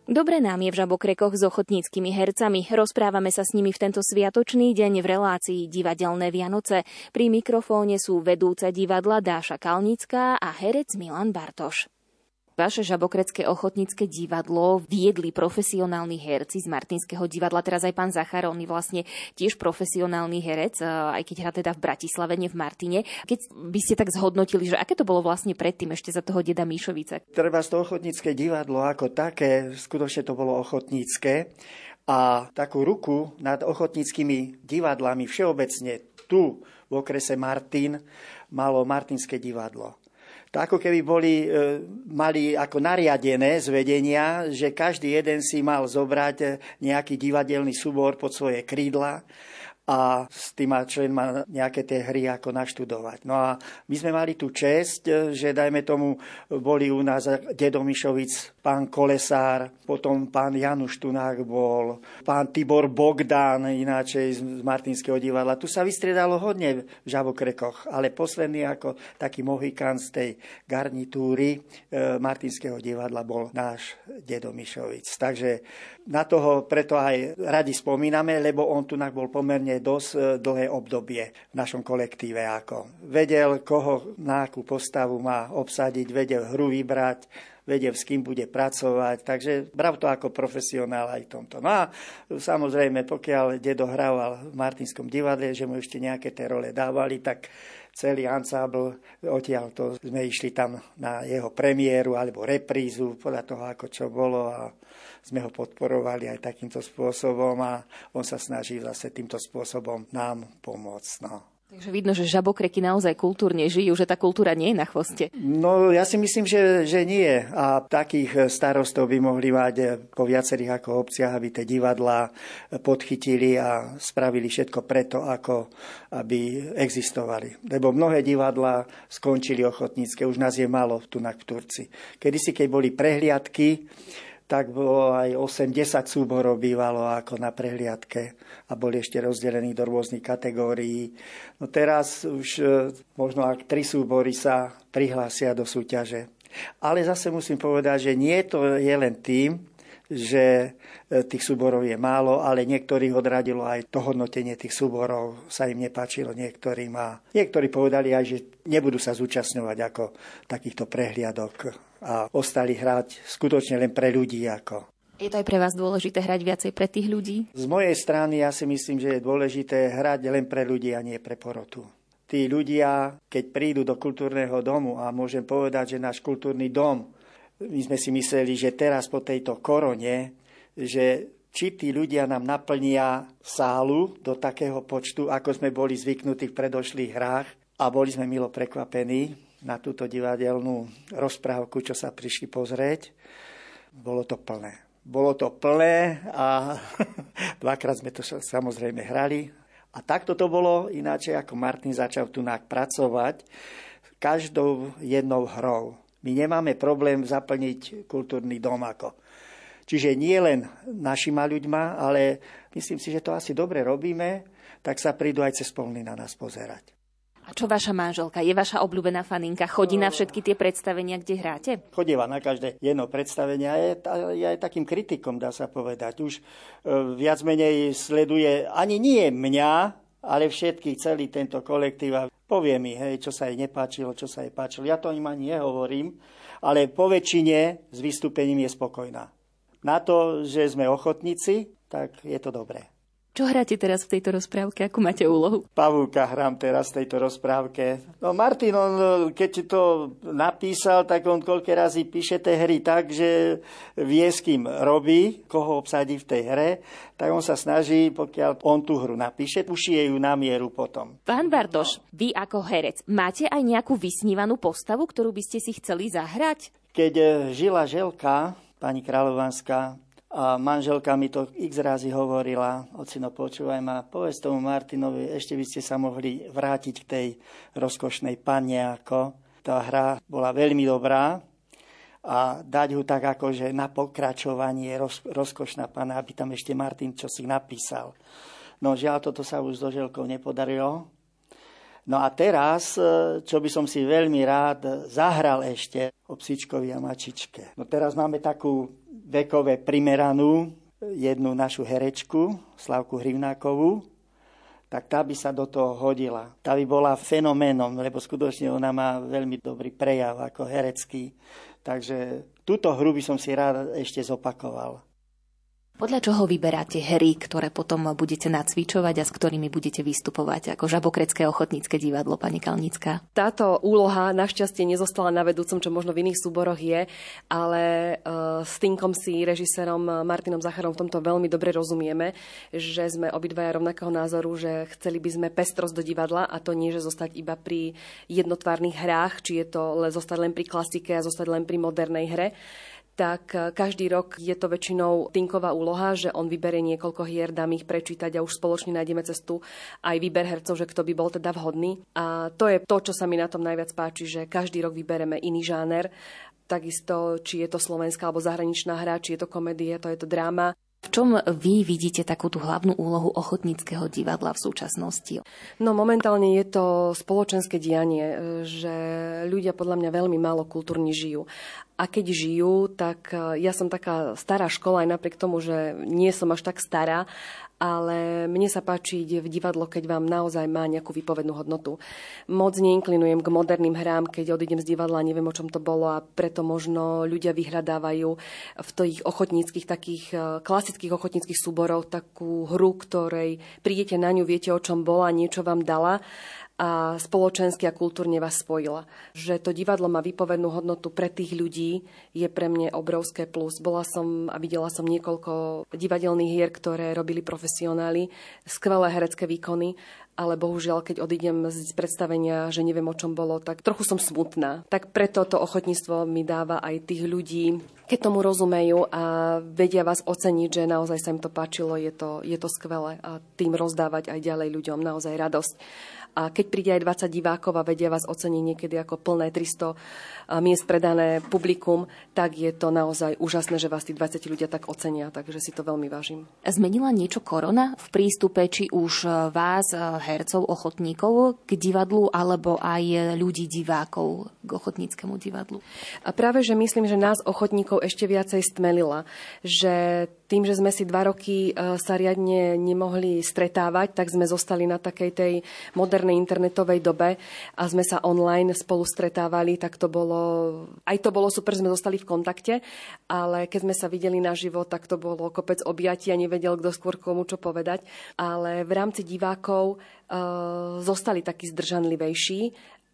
Dobre nám je v žabokrekoch s ochotníckými hercami. Rozprávame sa s nimi v tento sviatočný deň v relácii Divadelné Vianoce. Pri mikrofóne sú vedúca divadla Dáša Kalnická a herec Milan Bartoš. Vaše žabokrecké ochotnícke divadlo viedli profesionálni herci z Martinského divadla. Teraz aj pán Zachar, on je vlastne tiež profesionálny herec, e, aj keď hrá teda v Bratislave, nie v Martine. Keď by ste tak zhodnotili, že aké to bolo vlastne predtým ešte za toho deda Míšovica? Treba to ochotnícke divadlo ako také, skutočne to bolo ochotnícke. A takú ruku nad ochotníckými divadlami všeobecne tu v okrese Martin malo Martinské divadlo ako keby boli, e, mali ako nariadené z vedenia, že každý jeden si mal zobrať e, nejaký divadelný súbor pod svoje krídla a s tými členmi nejaké tie hry ako naštudovať. No a my sme mali tú čest, že dajme tomu, boli u nás Dedo Mišovic, pán Kolesár, potom pán Januš Tunák bol, pán Tibor Bogdan, ináč z Martinského divadla. Tu sa vystriedalo hodne v Žabokrekoch, ale posledný ako taký mohikán z tej garnitúry e, Martinského divadla bol náš Dedo Mišovic. Takže na toho preto aj radi spomíname, lebo on tu bol pomerne dosť e, dlhé obdobie v našom kolektíve. Ako. Vedel, koho na akú postavu má obsadiť, vedel hru vybrať, vedel, s kým bude pracovať, takže bral to ako profesionál aj tomto. No a samozrejme, pokiaľ dedo hrával v Martinskom divadle, že mu ešte nejaké tie role dávali, tak celý ansábl, odtiaľ to sme išli tam na jeho premiéru alebo reprízu, podľa toho, ako čo bolo a sme ho podporovali aj takýmto spôsobom a on sa snaží zase týmto spôsobom nám pomôcť. No. Takže vidno, že žabokreky naozaj kultúrne žijú, že tá kultúra nie je na chvoste. No ja si myslím, že, že nie. A takých starostov by mohli mať po viacerých ako obciach, aby tie divadlá podchytili a spravili všetko preto, ako aby existovali. Lebo mnohé divadlá skončili ochotnícke, už nás je málo tu na Turci. Kedy si, keď boli prehliadky, tak bolo aj 80 súborov bývalo ako na prehliadke a boli ešte rozdelení do rôznych kategórií. No teraz už e, možno ak tri súbory sa prihlásia do súťaže. Ale zase musím povedať, že nie to je len tým, že e, tých súborov je málo, ale niektorých odradilo aj to hodnotenie tých súborov, sa im nepáčilo niektorým a niektorí povedali aj, že nebudú sa zúčastňovať ako takýchto prehliadok a ostali hrať skutočne len pre ľudí. Ako. Je to aj pre vás dôležité hrať viacej pre tých ľudí? Z mojej strany ja si myslím, že je dôležité hrať len pre ľudí a nie pre porotu. Tí ľudia, keď prídu do kultúrneho domu a môžem povedať, že náš kultúrny dom, my sme si mysleli, že teraz po tejto korone, že či tí ľudia nám naplnia sálu do takého počtu, ako sme boli zvyknutí v predošlých hrách a boli sme milo prekvapení, na túto divadelnú rozprávku, čo sa prišli pozrieť. Bolo to plné. Bolo to plné a dvakrát sme to samozrejme hrali. A takto to bolo ináč, ako Martin začal tu pracovať každou jednou hrou. My nemáme problém zaplniť kultúrny dom ako. Čiže nie len našima ľuďma, ale myslím si, že to asi dobre robíme, tak sa prídu aj cez polny na nás pozerať. A čo vaša manželka? Je vaša obľúbená faninka? Chodí na všetky tie predstavenia, kde hráte? Chodieva na každé jedno predstavenie a je, je aj takým kritikom, dá sa povedať. Už e, viac menej sleduje ani nie mňa, ale všetky, celý tento kolektív a povie mi, hej, čo sa jej nepáčilo, čo sa jej páčilo. Ja to im ani nehovorím, ale po väčšine s vystúpením je spokojná. Na to, že sme ochotníci, tak je to dobré. Čo hráte teraz v tejto rozprávke? Akú máte úlohu? Pavúka hrám teraz v tejto rozprávke. No Martin, on, keď to napísal, tak on koľké razy píše tie hry tak, že vie, s kým robí, koho obsadí v tej hre, tak on sa snaží, pokiaľ on tú hru napíše, ušije ju na mieru potom. Pán Bartoš, vy ako herec, máte aj nejakú vysnívanú postavu, ktorú by ste si chceli zahrať? Keď žila Želka, pani Kráľovanská, a manželka mi to x razy hovorila, ocino počúvaj ma, povedz tomu Martinovi, ešte by ste sa mohli vrátiť k tej rozkošnej panne, ako tá hra bola veľmi dobrá a dať ho tak akože na pokračovanie roz, rozkošná pana, aby tam ešte Martin čo si napísal. No žiaľ, toto sa už s doželkou nepodarilo. No a teraz, e, čo by som si veľmi rád zahral ešte o psičkovi a mačičke. No teraz máme takú vekové primeranú jednu našu herečku, Slavku Hrivnákovú, tak tá by sa do toho hodila. Tá by bola fenoménom, lebo skutočne ona má veľmi dobrý prejav ako herecký. Takže túto hru by som si rád ešte zopakoval. Podľa čoho vyberáte hry, ktoré potom budete nacvičovať a s ktorými budete vystupovať ako Žabokrecké ochotnícke divadlo, pani Kalnická? Táto úloha našťastie nezostala na vedúcom, čo možno v iných súboroch je, ale uh, s Tinkom si, režisérom Martinom Zacharom v tomto veľmi dobre rozumieme, že sme obidvaja rovnakého názoru, že chceli by sme pestrosť do divadla a to nie, že zostať iba pri jednotvárnych hrách, či je to zostať len pri klasike a zostať len pri modernej hre tak e, každý rok je to väčšinou Tinková úloha, že on vyberie niekoľko hier, dám ich prečítať a už spoločne nájdeme cestu aj výber hercov, že kto by bol teda vhodný. A to je to, čo sa mi na tom najviac páči, že každý rok vybereme iný žáner takisto, či je to slovenská alebo zahraničná hra, či je to komédia, to je to dráma. V čom vy vidíte takú tú hlavnú úlohu ochotníckého divadla v súčasnosti? No momentálne je to spoločenské dianie, že ľudia podľa mňa veľmi málo kultúrne žijú. A keď žijú, tak ja som taká stará škola, aj napriek tomu, že nie som až tak stará, ale mne sa páči v divadlo, keď vám naozaj má nejakú výpovednú hodnotu. Moc neinklinujem k moderným hrám, keď odídem z divadla, neviem, o čom to bolo a preto možno ľudia vyhľadávajú v tých ochotníckých, takých e, klasických ochotníckých súborov takú hru, ktorej prídete na ňu, viete, o čom bola, niečo vám dala a spoločensky a kultúrne vás spojila. Že to divadlo má vypovednú hodnotu pre tých ľudí je pre mňa obrovské plus. Bola som a videla som niekoľko divadelných hier, ktoré robili profesionáli, skvelé herecké výkony ale bohužiaľ, keď odídem z predstavenia, že neviem, o čom bolo, tak trochu som smutná. Tak preto to ochotníctvo mi dáva aj tých ľudí, keď tomu rozumejú a vedia vás oceniť, že naozaj sa im to páčilo, je to, je to skvelé a tým rozdávať aj ďalej ľuďom naozaj radosť a keď príde aj 20 divákov a vedia vás oceniť niekedy ako plné 300 miest predané publikum, tak je to naozaj úžasné, že vás tí 20 ľudia tak ocenia, takže si to veľmi vážim. Zmenila niečo korona v prístupe či už vás, hercov, ochotníkov k divadlu, alebo aj ľudí divákov k ochotníckému divadlu? A práve, že myslím, že nás ochotníkov ešte viacej stmelila, že tým, že sme si dva roky e, sa riadne nemohli stretávať, tak sme zostali na takej tej modernej internetovej dobe a sme sa online spolu stretávali, tak to bolo, aj to bolo super, sme zostali v kontakte, ale keď sme sa videli naživo, tak to bolo kopec objatí a nevedel, kto skôr komu čo povedať. Ale v rámci divákov uh, zostali takí zdržanlivejší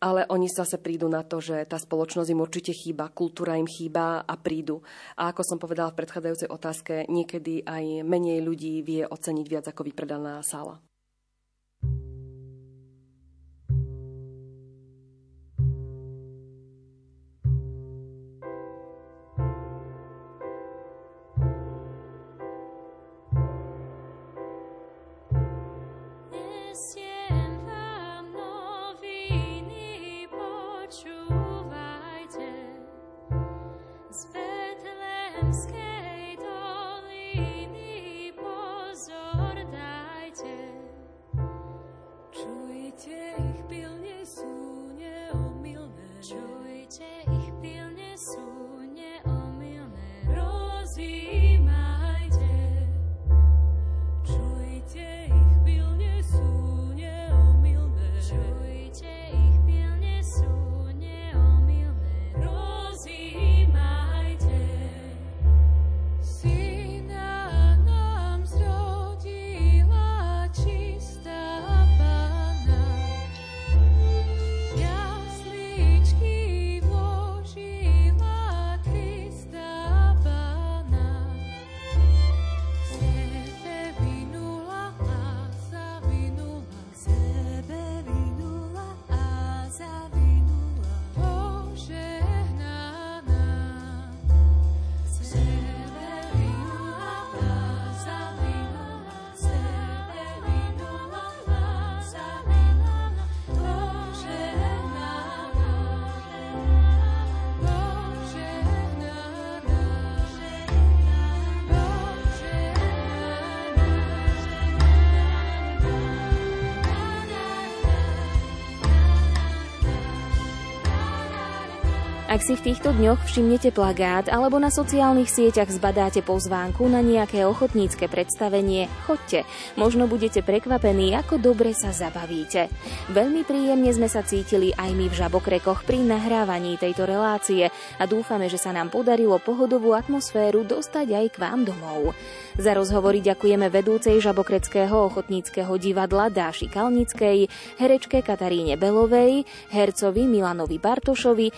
ale oni zase prídu na to, že tá spoločnosť im určite chýba, kultúra im chýba a prídu. A ako som povedala v predchádzajúcej otázke, niekedy aj menej ľudí vie oceniť viac ako vypredaná sála. Ak si v týchto dňoch všimnete plagát alebo na sociálnych sieťach zbadáte pozvánku na nejaké ochotnícke predstavenie, chodte. Možno budete prekvapení, ako dobre sa zabavíte. Veľmi príjemne sme sa cítili aj my v Žabokrekoch pri nahrávaní tejto relácie a dúfame, že sa nám podarilo pohodovú atmosféru dostať aj k vám domov. Za rozhovory ďakujeme vedúcej Žabokreckého ochotníckého divadla Dáši Kalnickej, herečke Kataríne Belovej, hercovi Milanovi Bartošovi,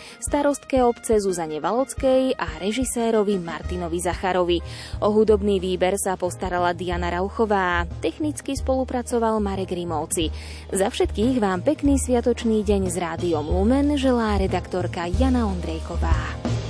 starostke obce Zuzane Valockej a režisérovi Martinovi Zacharovi. O hudobný výber sa postarala Diana Rauchová, technicky spolupracoval Marek Rimovci. Za všetkých vám pekný sviatočný deň s rádiom Lumen želá redaktorka Jana Ondrejková.